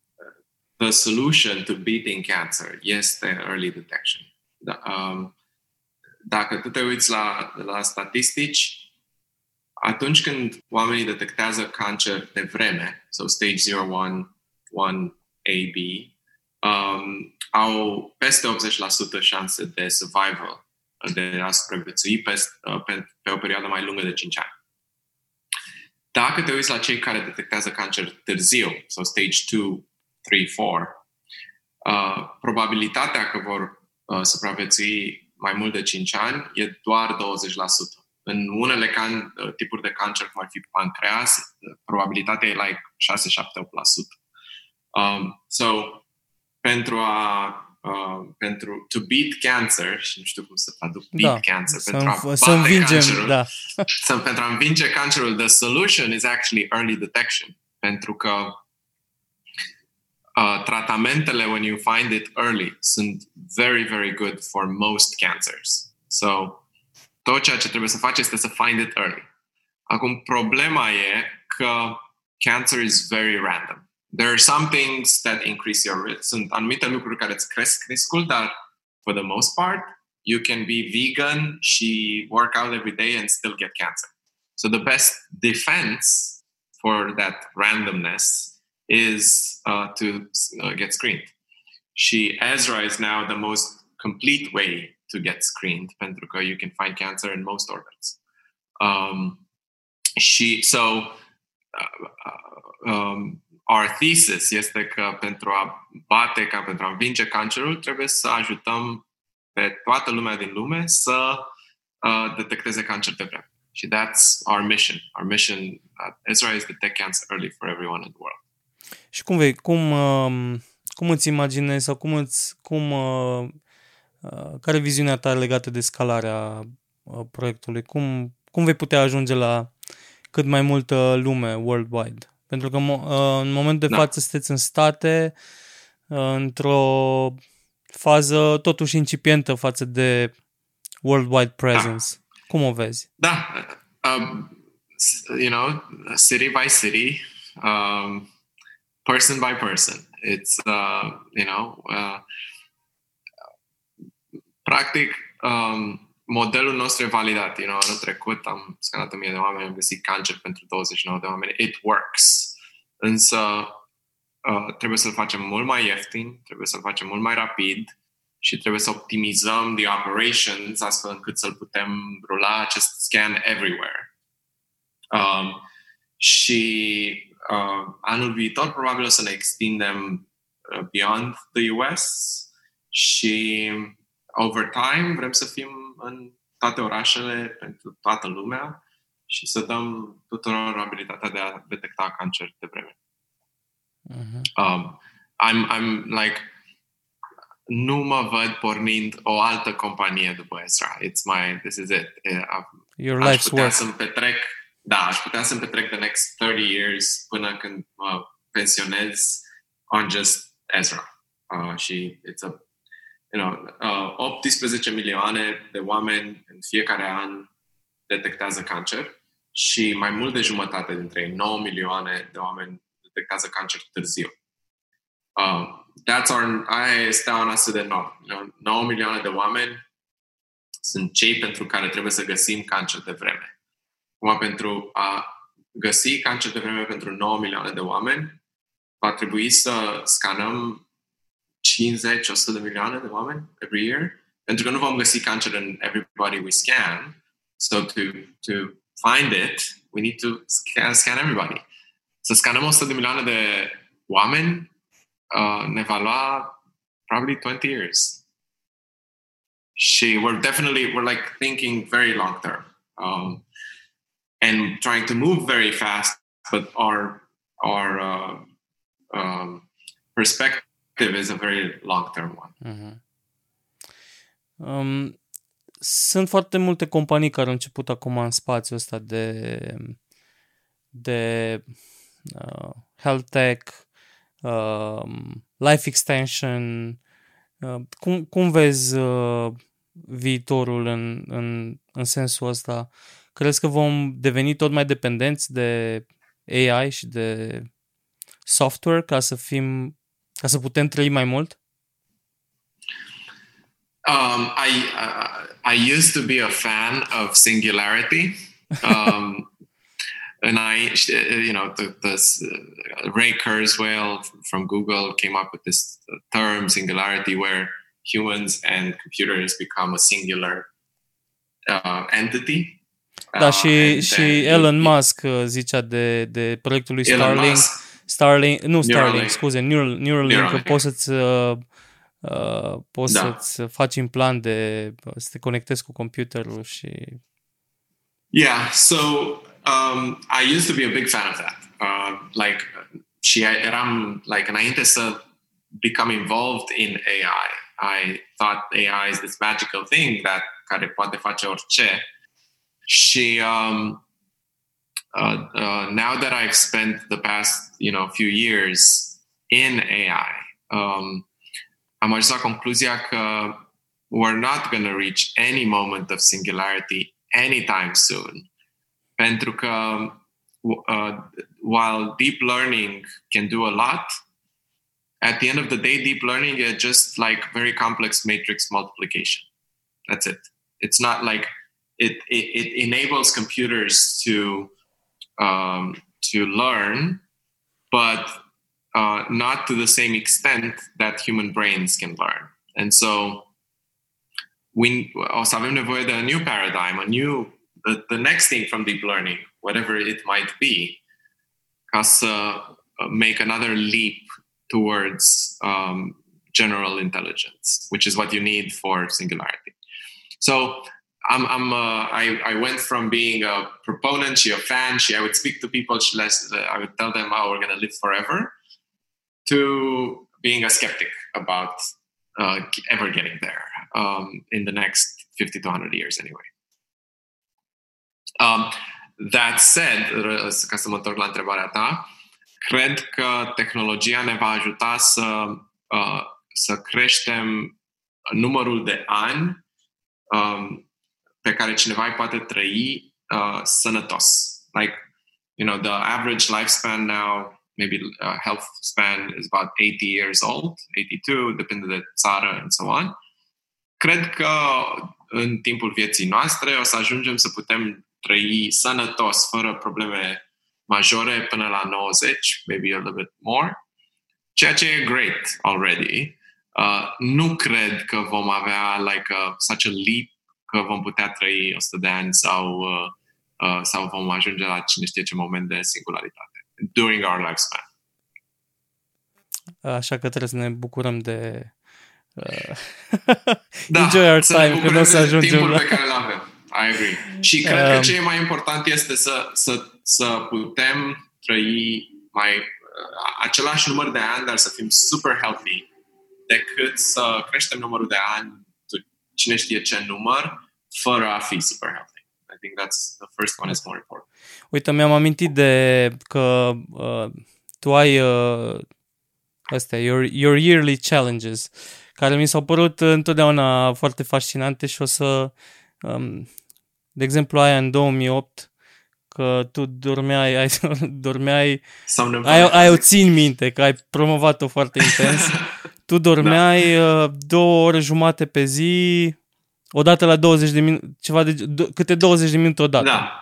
the solution to beating cancer este early detection. Da, um, dacă tu te uiți la, la statistici, atunci când oamenii detectează cancer de vreme, so stage 0, 1, 1, AB, um, au peste 80% șanse de survival, de a supraviețui pe, pe, pe o perioadă mai lungă de 5 ani. Dacă te uiți la cei care detectează cancer târziu, sau so stage 2, 3, 4, uh, probabilitatea că vor uh, supraviețui mai mult de 5 ani e doar 20%. În unele can, uh, tipuri de cancer, cum ar fi pancreas, uh, probabilitatea e like 6-7-8%. Um, so, pentru a uh, pentru to beat cancer, și nu știu cum să traduc beat da, cancer, să pentru a bate să învingem, cancerul, da. să, pentru a învinge cancerul, the solution is actually early detection. Pentru că uh, tratamentele, when you find it early, sunt very, very good for most cancers. So, tot ceea ce trebuie să faci este să find it early. Acum, problema e că cancer is very random. There are some things that increase your risk. Sunt anumite lucruri care îți cresc riscul, dar for the most part, you can be vegan she work out every day and still get cancer. So the best defense for that randomness is uh, to uh, get screened. She Ezra is now the most complete way to get screened pentru că you can find cancer in most organs. Um, she so uh, uh, um, our thesis este că pentru a bate, ca pentru a învinge cancerul, trebuie să ajutăm pe toată lumea din lume să uh, detecteze cancer de vreme. Și that's our mission. Our mission at Ezra is to detect cancer early for everyone in the world. Și cum vei, cum, um, cum îți imaginezi sau cum îți, cum, uh, uh, care e viziunea ta legată de scalarea uh, proiectului? Cum, cum vei putea ajunge la cât mai multă lume worldwide? Pentru că în momentul de da. față sunteți în state într-o fază totuși incipientă față de worldwide presence. Da. Cum o vezi? Da. Um, you know, city by city, um, person by person. It's, uh, you know, uh, practic, um, modelul nostru e validat. You know, anul trecut am scanat 1000 de oameni, am găsit cancer pentru 29 de oameni. It works. Însă uh, trebuie să-l facem mult mai ieftin, trebuie să-l facem mult mai rapid și trebuie să optimizăm the operations astfel încât să-l putem rula acest scan everywhere. Um, și uh, anul viitor probabil o să ne extindem uh, beyond the US și over time vrem să fim în toate orașele pentru toată lumea și să dăm tuturor abilitatea de a detecta cancer de vreme. Uh-huh. Um, I'm, I'm like, nu mă văd pornind o altă companie după Ezra. It's my, this is it. Your life's work. să-mi petrec da, aș putea să-mi petrec the next 30 years până când mă pensionez on just Ezra. Uh, și it's a, you know, uh, 18 milioane de oameni în fiecare an detectează cancer și mai mult de jumătate dintre ei, 9 milioane de oameni detectează cancer târziu. Uh, that's our, aia este o noastră de 9. 9 milioane de oameni sunt cei pentru care trebuie să găsim cancer de vreme. Acum, pentru a găsi cancer de vreme pentru 9 milioane de oameni, va trebui să scanăm 50-100 de milioane de oameni every year, pentru că nu vom găsi cancer in everybody we scan. So to, to find it, we need to scan, scan everybody. Să scanăm 100 de milioane de oameni uh, ne va lua probably 20 years. she we're definitely we're like thinking very long term um, and trying to move very fast, but our our uh, um, perspective is a very long term one. Mhm. Um, sunt foarte multe companii care au început acum în spațiul ăsta de, de uh, health tech, uh, life extension. Uh, cum, cum vezi uh, viitorul în, în, în sensul ăsta? Crezi că vom deveni tot mai dependenți de AI și de software ca să fim ca să putem trăi mai mult? Um, I uh, I used to be a fan of singularity, um, and I you know the, the uh, Ray Kurzweil from Google came up with this term singularity, where humans and computers become a singular uh, entity. Da, Uh, și, and și then Elon Musk uh, zicea de, de proiectul lui Elon Starlink. Musk, Starlink, nu Starlink, Neuralink. scuze, Neural, Neuralink, că Neuralink, poți să-ți, uh, uh, poți Da. să-ți faci implant de, să te conectezi cu computerul și... Yeah, so um, I used to be a big fan of that. Uh, like, și eram, like, înainte să become involved in AI, I thought AI is this magical thing that care poate face orice. Și um, uh, uh, now that I've spent the past, you know, few years in AI, um, am ajuns că we're not going to reach any moment of singularity anytime soon. Pentru că uh, while deep learning can do a lot, at the end of the day, deep learning is just like very complex matrix multiplication. That's it. It's not like it, it, it enables computers to um, to learn, but uh, not to the same extent that human brains can learn. And so we o să avem a new paradigm, a new the, the next thing from deep learning, whatever it might be, ca uh, make another leap towards um, general intelligence, which is what you need for singularity. So I'm, I'm uh, I, I went from being a proponent, she a fan, she I would speak to people, she less, I would tell them, oh, we're going to live forever, to being a skeptic about uh, ever getting there um, in the next 50 to 100 years anyway. Um, that said, ca să mă întorc la întrebarea ta, cred că tehnologia ne va ajuta să, uh, să creștem numărul de ani um, pe care cineva îi poate trăi uh, sănătos. Like, you know, the average lifespan now, maybe uh, health span is about 80 years old, 82, depinde de țară and so on. Cred că în timpul vieții noastre o să ajungem să putem trăi sănătos, fără probleme majore până la 90, maybe a little bit more, ceea ce e great already. Uh, nu cred că vom avea like a, such a leap că vom putea trăi 100 de ani sau, uh, uh, sau vom ajunge la cine știe ce moment de singularitate during our lifespan. Așa că trebuie să ne bucurăm de uh, Da, enjoy our să ne time, că bucurăm nu o să de ajungem timpul la... pe care îl avem. I agree. Și cred că Um, ce e mai important este să, să, să putem trăi mai uh, același număr de ani, dar să fim super healthy, decât să creștem numărul de ani, tu- cine știe ce număr, fără a fi super healthy. I think that's the first one is more important. Uite, mi-am amintit de că uh, tu ai uh, astea, your, your yearly challenges, care mi s-au părut întotdeauna foarte fascinante și o să, um, de exemplu, aia în 2008, că tu dormeai, ai, dormeai, Sau ne ai, ai o țin minte, că ai promovat-o foarte intens. Tu dormeai uh, două ore jumate pe zi, odată la 20 de minute, ceva de, do, câte 20 de minute odată. Da,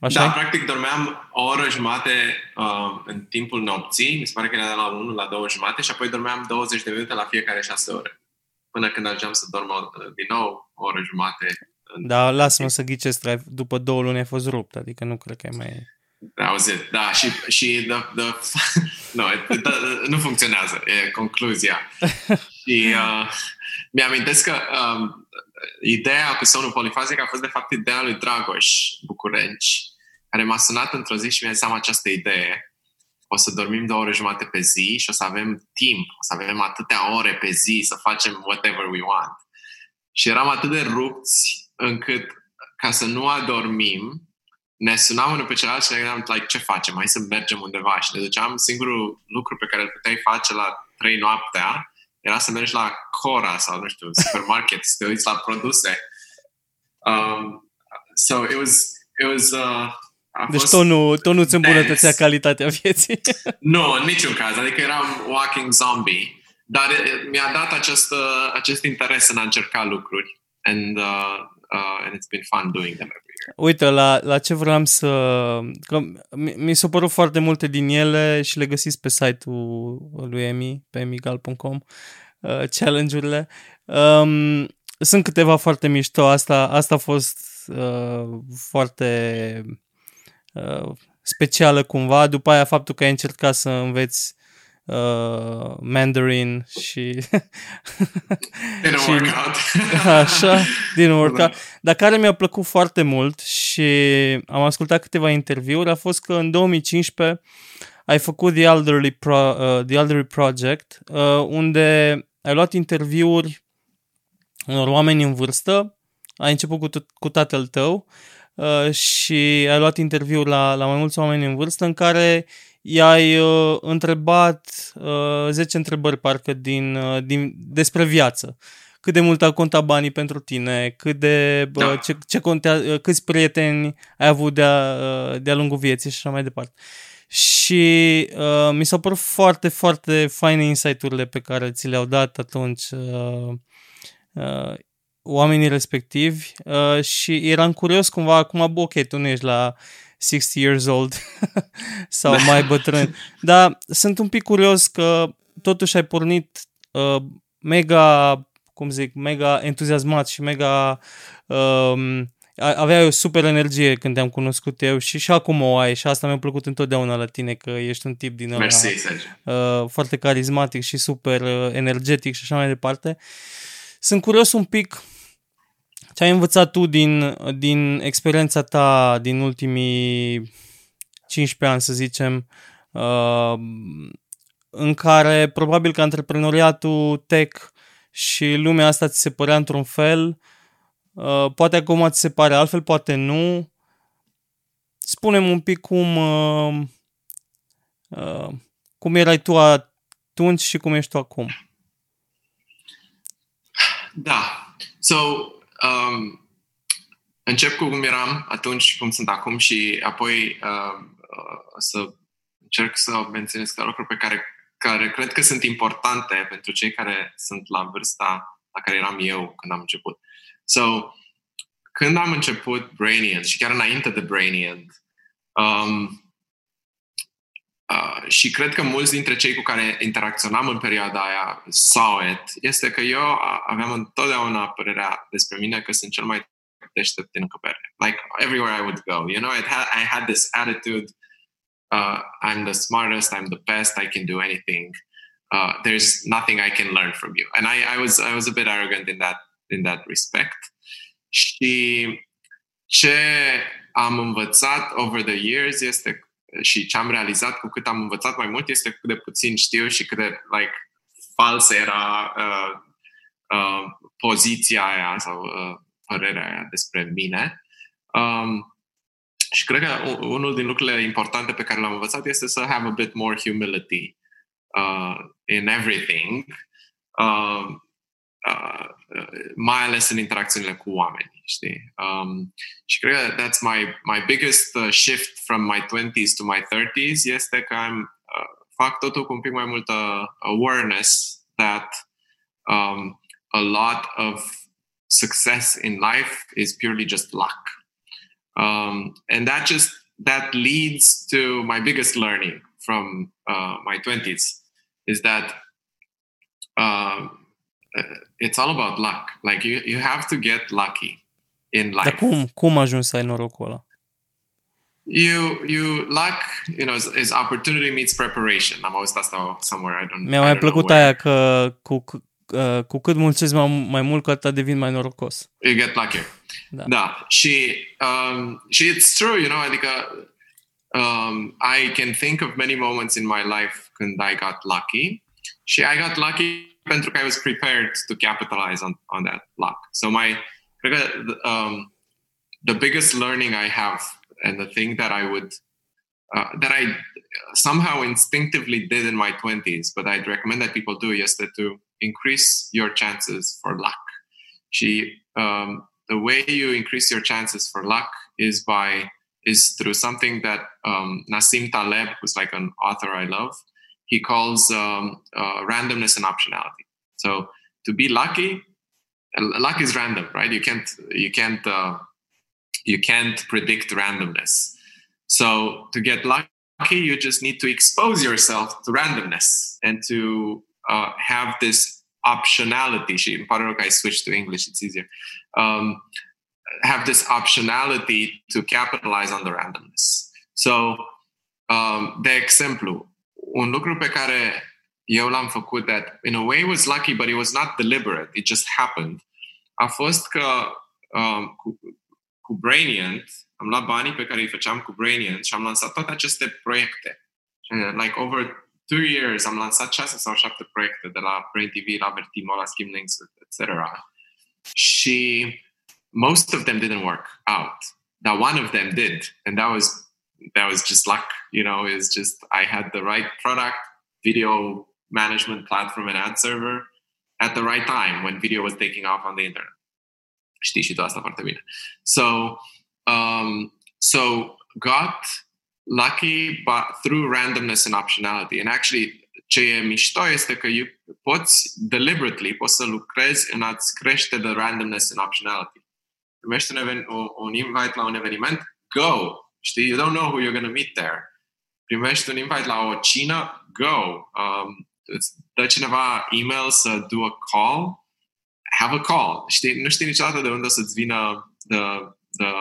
Așa? Da, practic dormeam o oră jumate uh, în timpul nopții, mi se pare că era de la 1 la 2 jumate și apoi dormeam 20 de minute la fiecare 6 ore. Până când ajungeam să dorm o- din nou o oră jumate. în- Da, lasă-mă să ghicesc, ai- după două luni ai fost rupt, adică nu cred că ai mai... That was it. Da, și, și the, the, no, it, the, nu funcționează, e concluzia. și uh, mi-amintesc că um, ideea cu somnul polifazic a fost de fapt ideea lui Dragoș Bucurenci, care m-a sunat într-o zi și mi-a zis am această idee. O să dormim două ore jumate pe zi și o să avem timp, o să avem atâtea ore pe zi să facem whatever we want. Și eram atât de rupți încât ca să nu adormim, ne sunam unul pe celălalt și ne gândeam, like, ce facem? Hai să mergem undeva. Și ne duceam, singurul lucru pe care îl puteai face la trei noaptea era să mergi la Cora sau, nu știu, supermarket, să te uiți la produse. Um, so it was, it was uh, a deci tot nu, tot nu-ți îmbunătățea calitatea vieții. nu, în niciun caz. Adică eram walking zombie. Dar mi-a dat acest, acest interes în a încerca lucruri. And, uh, uh, and it's been fun doing them every year. Uite, la, la ce vreau să... Că mi s-au părut foarte multe din ele și le găsiți pe site-ul lui Emi, pe emigal.com, uh, challenge-urile. Um, sunt câteva foarte mișto. Asta, asta a fost uh, foarte uh, specială cumva. După aia faptul că ai încercat să înveți uh, Mandarin și... Didn't și, work out. așa, din work Dar care mi-a plăcut foarte mult și am ascultat câteva interviuri a fost că în 2015 ai făcut The Elderly, Pro, uh, The Elderly Project uh, unde ai luat interviuri unor oameni în vârstă, ai început cu, t- cu tatăl tău uh, și ai luat interviuri la, la mai mulți oameni în vârstă în care i-ai uh, întrebat uh, 10 întrebări parcă din, uh, din, despre viață. Cât de mult a contat banii pentru tine, cât de, da. ce, ce contea, uh, câți prieteni ai avut de-a, uh, de-a lungul vieții și așa mai departe. Și uh, mi s-au părut foarte, foarte faine insight-urile pe care ți le-au dat atunci uh, uh, oamenii respectivi uh, și eram curios cumva, acum, ok, tu nu ești la 60 years old sau mai bătrân. Dar sunt un pic curios că totuși ai pornit uh, mega, cum zic, mega entuziasmat și mega... Uh, aveai o super energie când te-am cunoscut eu și și acum o ai și asta mi-a plăcut întotdeauna la tine că ești un tip din ăla uh, foarte carismatic și super uh, energetic și așa mai departe. Sunt curios un pic ce ai învățat tu din, din experiența ta din ultimii 15 ani, să zicem, uh, în care probabil că antreprenoriatul tech și lumea asta ți se părea într-un fel, uh, poate acum ți se pare altfel, poate nu. Spunem un pic cum, uh, cum erai tu atunci și cum ești tu acum. Da. So, Um, încep cu cum eram atunci și cum sunt acum și apoi uh, uh, să încerc să menționez câteva lucruri pe care, care cred că sunt importante pentru cei care sunt la vârsta la care eram eu când am început. So, când am început Brainiant și chiar înainte de Brainiant, um, Uh, și cred că mulți dintre cei cu care interacționam în perioada aia saw it, este că eu aveam întotdeauna părerea despre mine că sunt cel mai deștept din încăpere. Like, everywhere I would go, you know, it had, I had this attitude, uh, I'm the smartest, I'm the best, I can do anything. Uh, there's nothing I can learn from you. And I, I, was, I was a bit arrogant in that, in that respect. Și ce am învățat over the years este și ce am realizat cu cât am învățat mai mult este cât de puțin știu și cât de like, fals era uh, uh, poziția aia sau uh, părerea aia despre mine. Um, și cred că unul din lucrurile importante pe care l-am învățat este să have a bit more humility uh, in everything. Uh, uh, mai ales în interacțiunile cu oameni, știi? Um, și cred că that's my, my biggest uh, shift from my 20s to my 30s este că am, uh, fac totul cu un pic mai multă awareness that um, a lot of success in life is purely just luck. Um, and that just that leads to my biggest learning from uh, my 20s is that uh, it's all about luck. Like you, you have to get lucky in life. Dar cum, cum ajungi să ai norocul ăla? You, you luck, you know, is, is opportunity meets preparation. Am auzit asta somewhere, I don't Mi-a mai plăcut aia că cu uh, cu cât mulțesc mai, mai mult, cu atât devin mai norocos. You get luckier. Da. da. Și, um, și it's true, you know, adică um, I can think of many moments in my life când I got lucky. Și I got lucky pentru că I was prepared to capitalize on, on that luck. So my, cred că um, the biggest learning I have and the thing that I would uh, that I somehow instinctively did in my 20s, but I'd recommend that people do is that to increase your chances for luck. She, um, the way you increase your chances for luck is by is through something that um, Nassim Taleb, who's like an author I love, he calls um, uh, randomness and optionality. So to be lucky, luck is random, right? You can't you can't uh, you can't predict randomness. So to get lucky, you just need to expose yourself to randomness and to uh, have this optionality. Și îmi pare I switched to English, it's easier. Um, have this optionality to capitalize on the randomness. So, um, de exemplu, un lucru pe care eu l-am făcut that in a way was lucky, but it was not deliberate, it just happened, a fost că um, cu, cu Brainient, am luat banii pe care îi făceam cu Brainient și am lansat toate aceste proiecte. Like over two years am lansat șase sau șapte proiecte de la Brain TV, la Vertimo, la Skim Links, etc. Și most of them didn't work out. That one of them did, and that was that was just luck. You know, is just I had the right product, video management platform and ad server at the right time when video was taking off on the internet. Știi și tu asta foarte bine. So, um, so got lucky but through randomness and optionality. And actually, ce e mișto este că you poți deliberately, poți să lucrezi în a-ți crește the randomness and optionality. Primești un, even, un invite la un eveniment, go! Știi, you don't know who you're going to meet there. Primești un invite la o cină, go! Um, îți dă cineva email să do a call, have a call. Știi, nu știi niciodată de unde o să-ți vină the, the,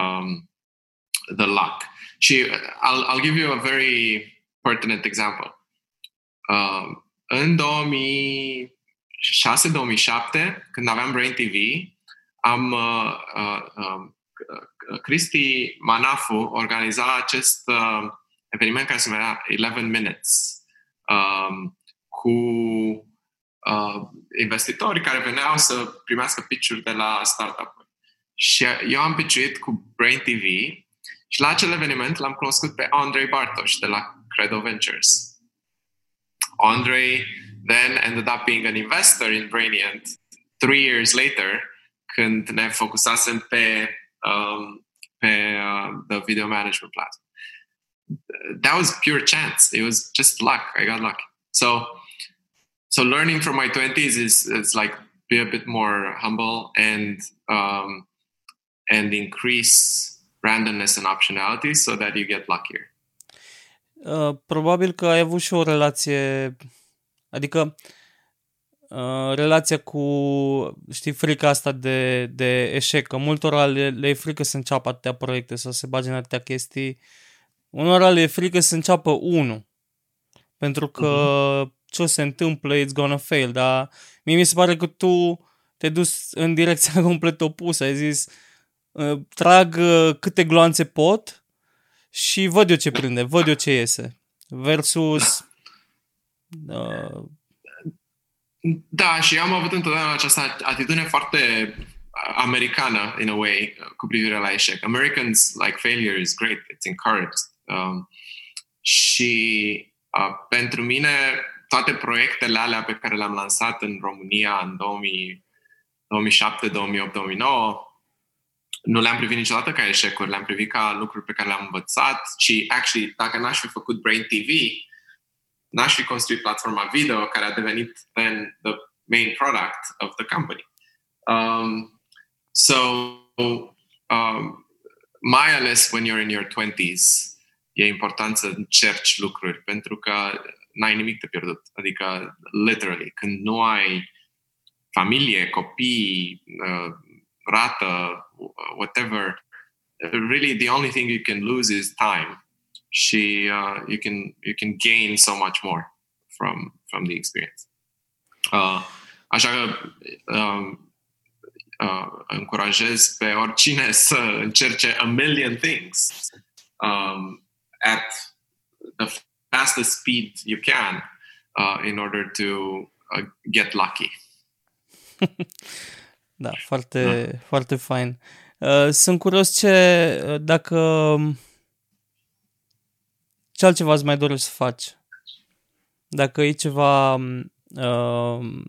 um, the luck. Și I'll, I'll give you a very pertinent example. Um, în 2006-2007, când aveam Brain TV, am uh, uh, uh, Cristi Manafu organiza acest uh, eveniment care se numea 11 Minutes um, cu uh, investitori care veneau să primească pitch-uri de la startup-uri. Și eu am pitchuit cu Brain TV și la acel eveniment l-am cunoscut pe Andrei Bartosz de la Credo Ventures. Andrei then ended up being an investor in Brainient three years later, când ne focusasem pe, um, uh, the video management platform. That was pure chance. It was just luck. I got lucky. So, so learning from my twenties is is like be a bit more humble and um, and increase randomness and optionality so that you get luckier. Uh, probabil că ai avut și o relație, adică relația cu, știi, frica asta de, de eșec, că multora le, le e frică să înceapă atâtea proiecte, să se bage în atâtea chestii. Unora le e frică să înceapă unul, pentru că uh-huh. ce o se întâmplă, it's gonna fail, dar mie mi se pare că tu te dus în direcția complet opusă, ai zis, uh, trag uh, câte gloanțe pot și văd eu ce prinde, văd eu ce iese. Versus... Uh... Da, și am avut întotdeauna această atitudine foarte americană, in a way, cu privire la eșec. Americans, like, failure is great, it's encouraged. Um, și uh, pentru mine, toate proiectele alea pe care le-am lansat în România în 2000, 2007, 2008, 2009, nu le-am privit niciodată ca eșecuri, le-am privit ca lucruri pe care le-am învățat și, actually, dacă n-aș fi făcut Brain TV, n-aș fi construit platforma video care a devenit then the main product of the company. Um, so, um, mai ales when you're in your 20s, e important să încerci lucruri pentru că n-ai nimic de pierdut. Adică, literally, când nu ai familie, copii, uh, rată, whatever, really the only thing you can lose is time. She, uh, you can you can gain so much more from from the experience. Uh, așa că uh, uh, încurajez pe oricine să încerce a million things um, at the fastest speed you can uh, in order to uh, get lucky. da, foarte, da. foarte fain. Uh, sunt curios ce, uh, dacă ce altceva îți mai dorești să faci? Dacă e ceva uh,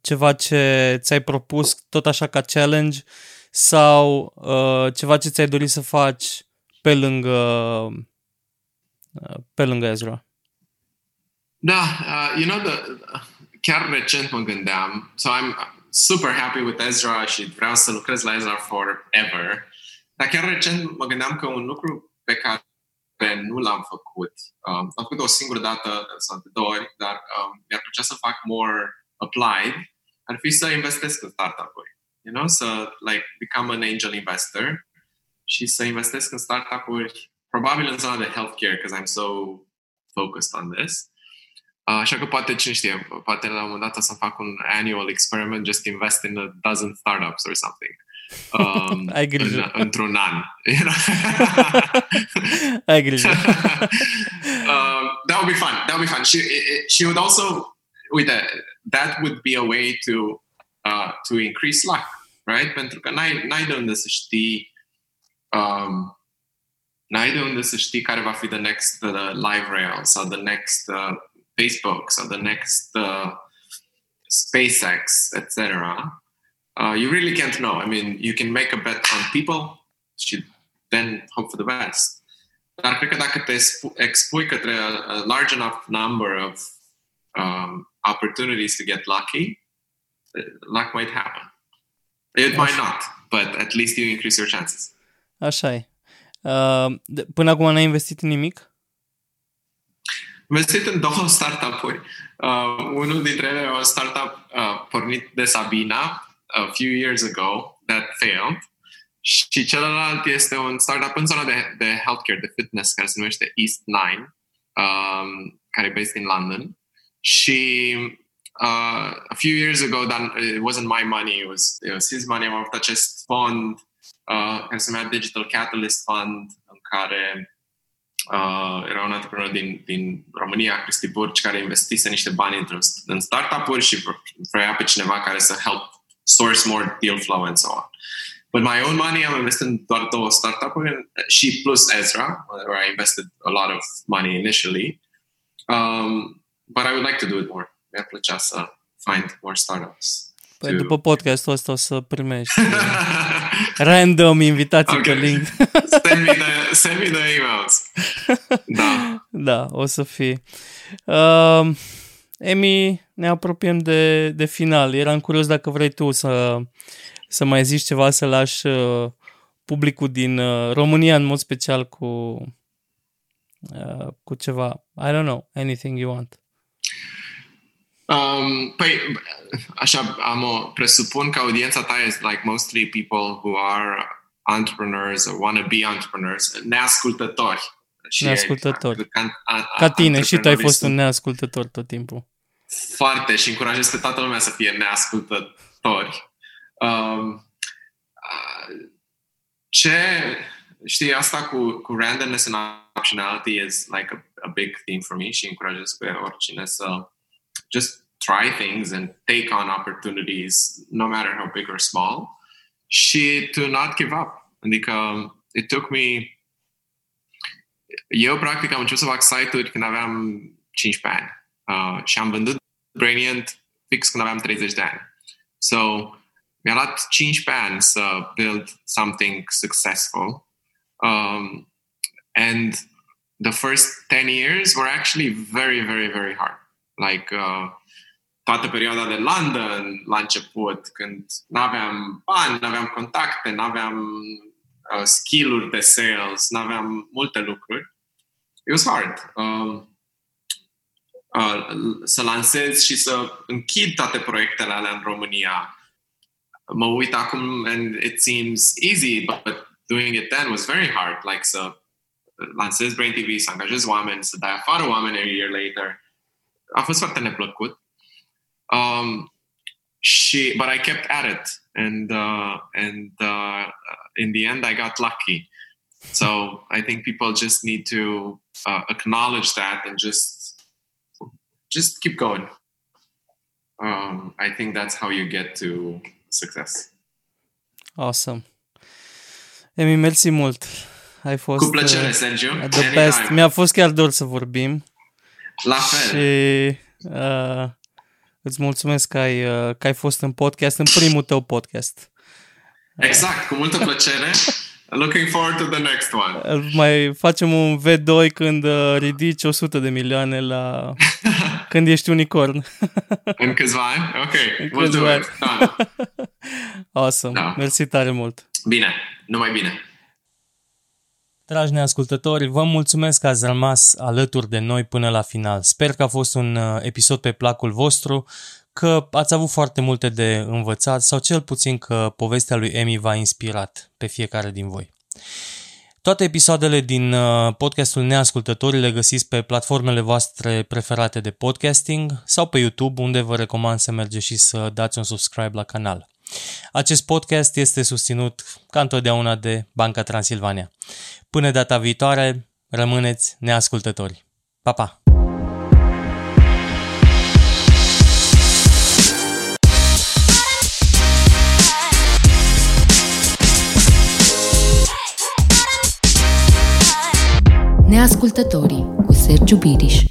ceva ce ți-ai propus tot așa ca challenge sau uh, ceva ce ți-ai dorit să faci pe lângă uh, pe lângă Ezra? Da, uh, you know, the, chiar recent mă gândeam, so I'm super happy with Ezra și vreau să lucrez la Ezra forever, dar chiar recent mă gândeam că un lucru pe care nu l-am făcut, um, am făcut o singură dată sau de două ori, dar um, mi-ar plăcea să fac more applied, ar fi să investesc în startup-uri. You know, să like become an angel investor și să investesc în startup-uri probabil în zona de healthcare, because I'm so focused on this. Uh, așa că poate, cine știe, poate la un moment dat o să fac un annual experiment, just invest in a dozen startups or something. Um, Ai grijă. În, într-un an. Ai grijă. um, that would be fun. That would be fun. She, she would also, with that, that would be a way to uh, to increase luck, right? Pentru că n-ai, n-ai de unde să știi um, n-ai de unde să știi care va fi the next uh, live rail sau the next uh, Facebook or the next uh, SpaceX, etc. Uh, you really can't know. I mean, you can make a bet on people, should then hope for the best. Dar cred că dacă te expui către a, a large enough number of um, opportunities to get lucky, luck might happen. It Așa. might not, but at least you increase your chances. Așa e. Uh, până acum n-ai investit în nimic? investit în două startup-uri. Uh, unul dintre ele o startup uh, pornit de Sabina a few years ago that failed și celălalt este un startup în zona de, de healthcare, de fitness, care se numește East Nine, um, care e based in London. Și uh, a few years ago, that it wasn't my money, it was, it was his money. Am avut acest fond uh, care se numea Digital Catalyst Fund, în care uh, era un antreprenor din, din România, Cristi Burci, care investise niște bani în, în startup-uri și vrea pe cineva care să help source more deal flow and so on. With my own money, am invested în doar două startup-uri și plus Ezra, where I invested a lot of money initially. Um, but I would like to do it more. Mi-ar plăcea să find more startups. Păi to... după podcastul ăsta o să primești random invitații okay. pe link. send, me the, send me the emails. Da. Da, o să fie. Uh, Emi, ne apropiem de, de final. Eram curios dacă vrei tu să, să mai zici ceva, să lași uh, publicul din uh, România, în mod special, cu, uh, cu ceva. I don't know, anything you want. Um, păi, așa, am o, presupun că audiența ta este like mostly people who are entrepreneurs or want to be entrepreneurs, neascultători. Și neascultători. Exact, ca, ca tine și tu ai fost un neascultător tot timpul. Foarte și încurajez pe toată lumea să fie neascultători. Um, ce, știi, asta cu, cu randomness and optionality is like a, a big theme for me și încurajez pe oricine să just try things and take on opportunities, no matter how big or small, și to not give up. Adică it took me eu practic am început să fac site-uri când aveam 15 ani uh, și am vândut Brainient fix când aveam 30 de ani. So mi-a luat 15 ani să build something successful. Um, and the first 10 years were actually very, very, very hard. Like uh, toată perioada de London la început, când nu aveam bani, nu aveam contacte, nu aveam uh, skill-uri de sales, nu aveam multe lucruri. It was hard. Um, uh, să lansez și să închid toate proiectele alea în România. Mă uit acum and it seems easy, but doing it then was very hard. Like să lansez Brain TV, să angajez oameni, să dai afară oameni a year later a fost foarte neplăcut. Um, she, but I kept at it, and uh, and uh, in the end, I got lucky. So I think people just need to uh, acknowledge that and just just keep going. Um, I think that's how you get to success. Awesome. Emi, mersi mult. Ai fost Cu plăcere, uh, Sergiu. the Anytime. best. Mi-a fost chiar dor să vorbim La fel. și uh, îți mulțumesc că ai, uh, că ai fost în podcast, în primul tău podcast. Exact, cu multă plăcere. Looking forward to the next one. Mai facem un V2 când uh, ridici 100 de milioane la... când ești unicorn. În câțiva ani? Ok, În we'll do câțiva it. Da. Awesome. Da. Mersi tare mult. Bine, numai bine. Dragi neascultători, vă mulțumesc că ați rămas alături de noi până la final. Sper că a fost un uh, episod pe placul vostru, că ați avut foarte multe de învățat sau cel puțin că povestea lui Emi v-a inspirat pe fiecare din voi. Toate episoadele din uh, podcastul Neascultătorii le găsiți pe platformele voastre preferate de podcasting sau pe YouTube, unde vă recomand să mergeți și să dați un subscribe la canal. Acest podcast este susținut ca întotdeauna de Banca Transilvania. Până data viitoare, rămâneți neascultători. Pa, pa! Neascultătorii cu Sergiu Biriș.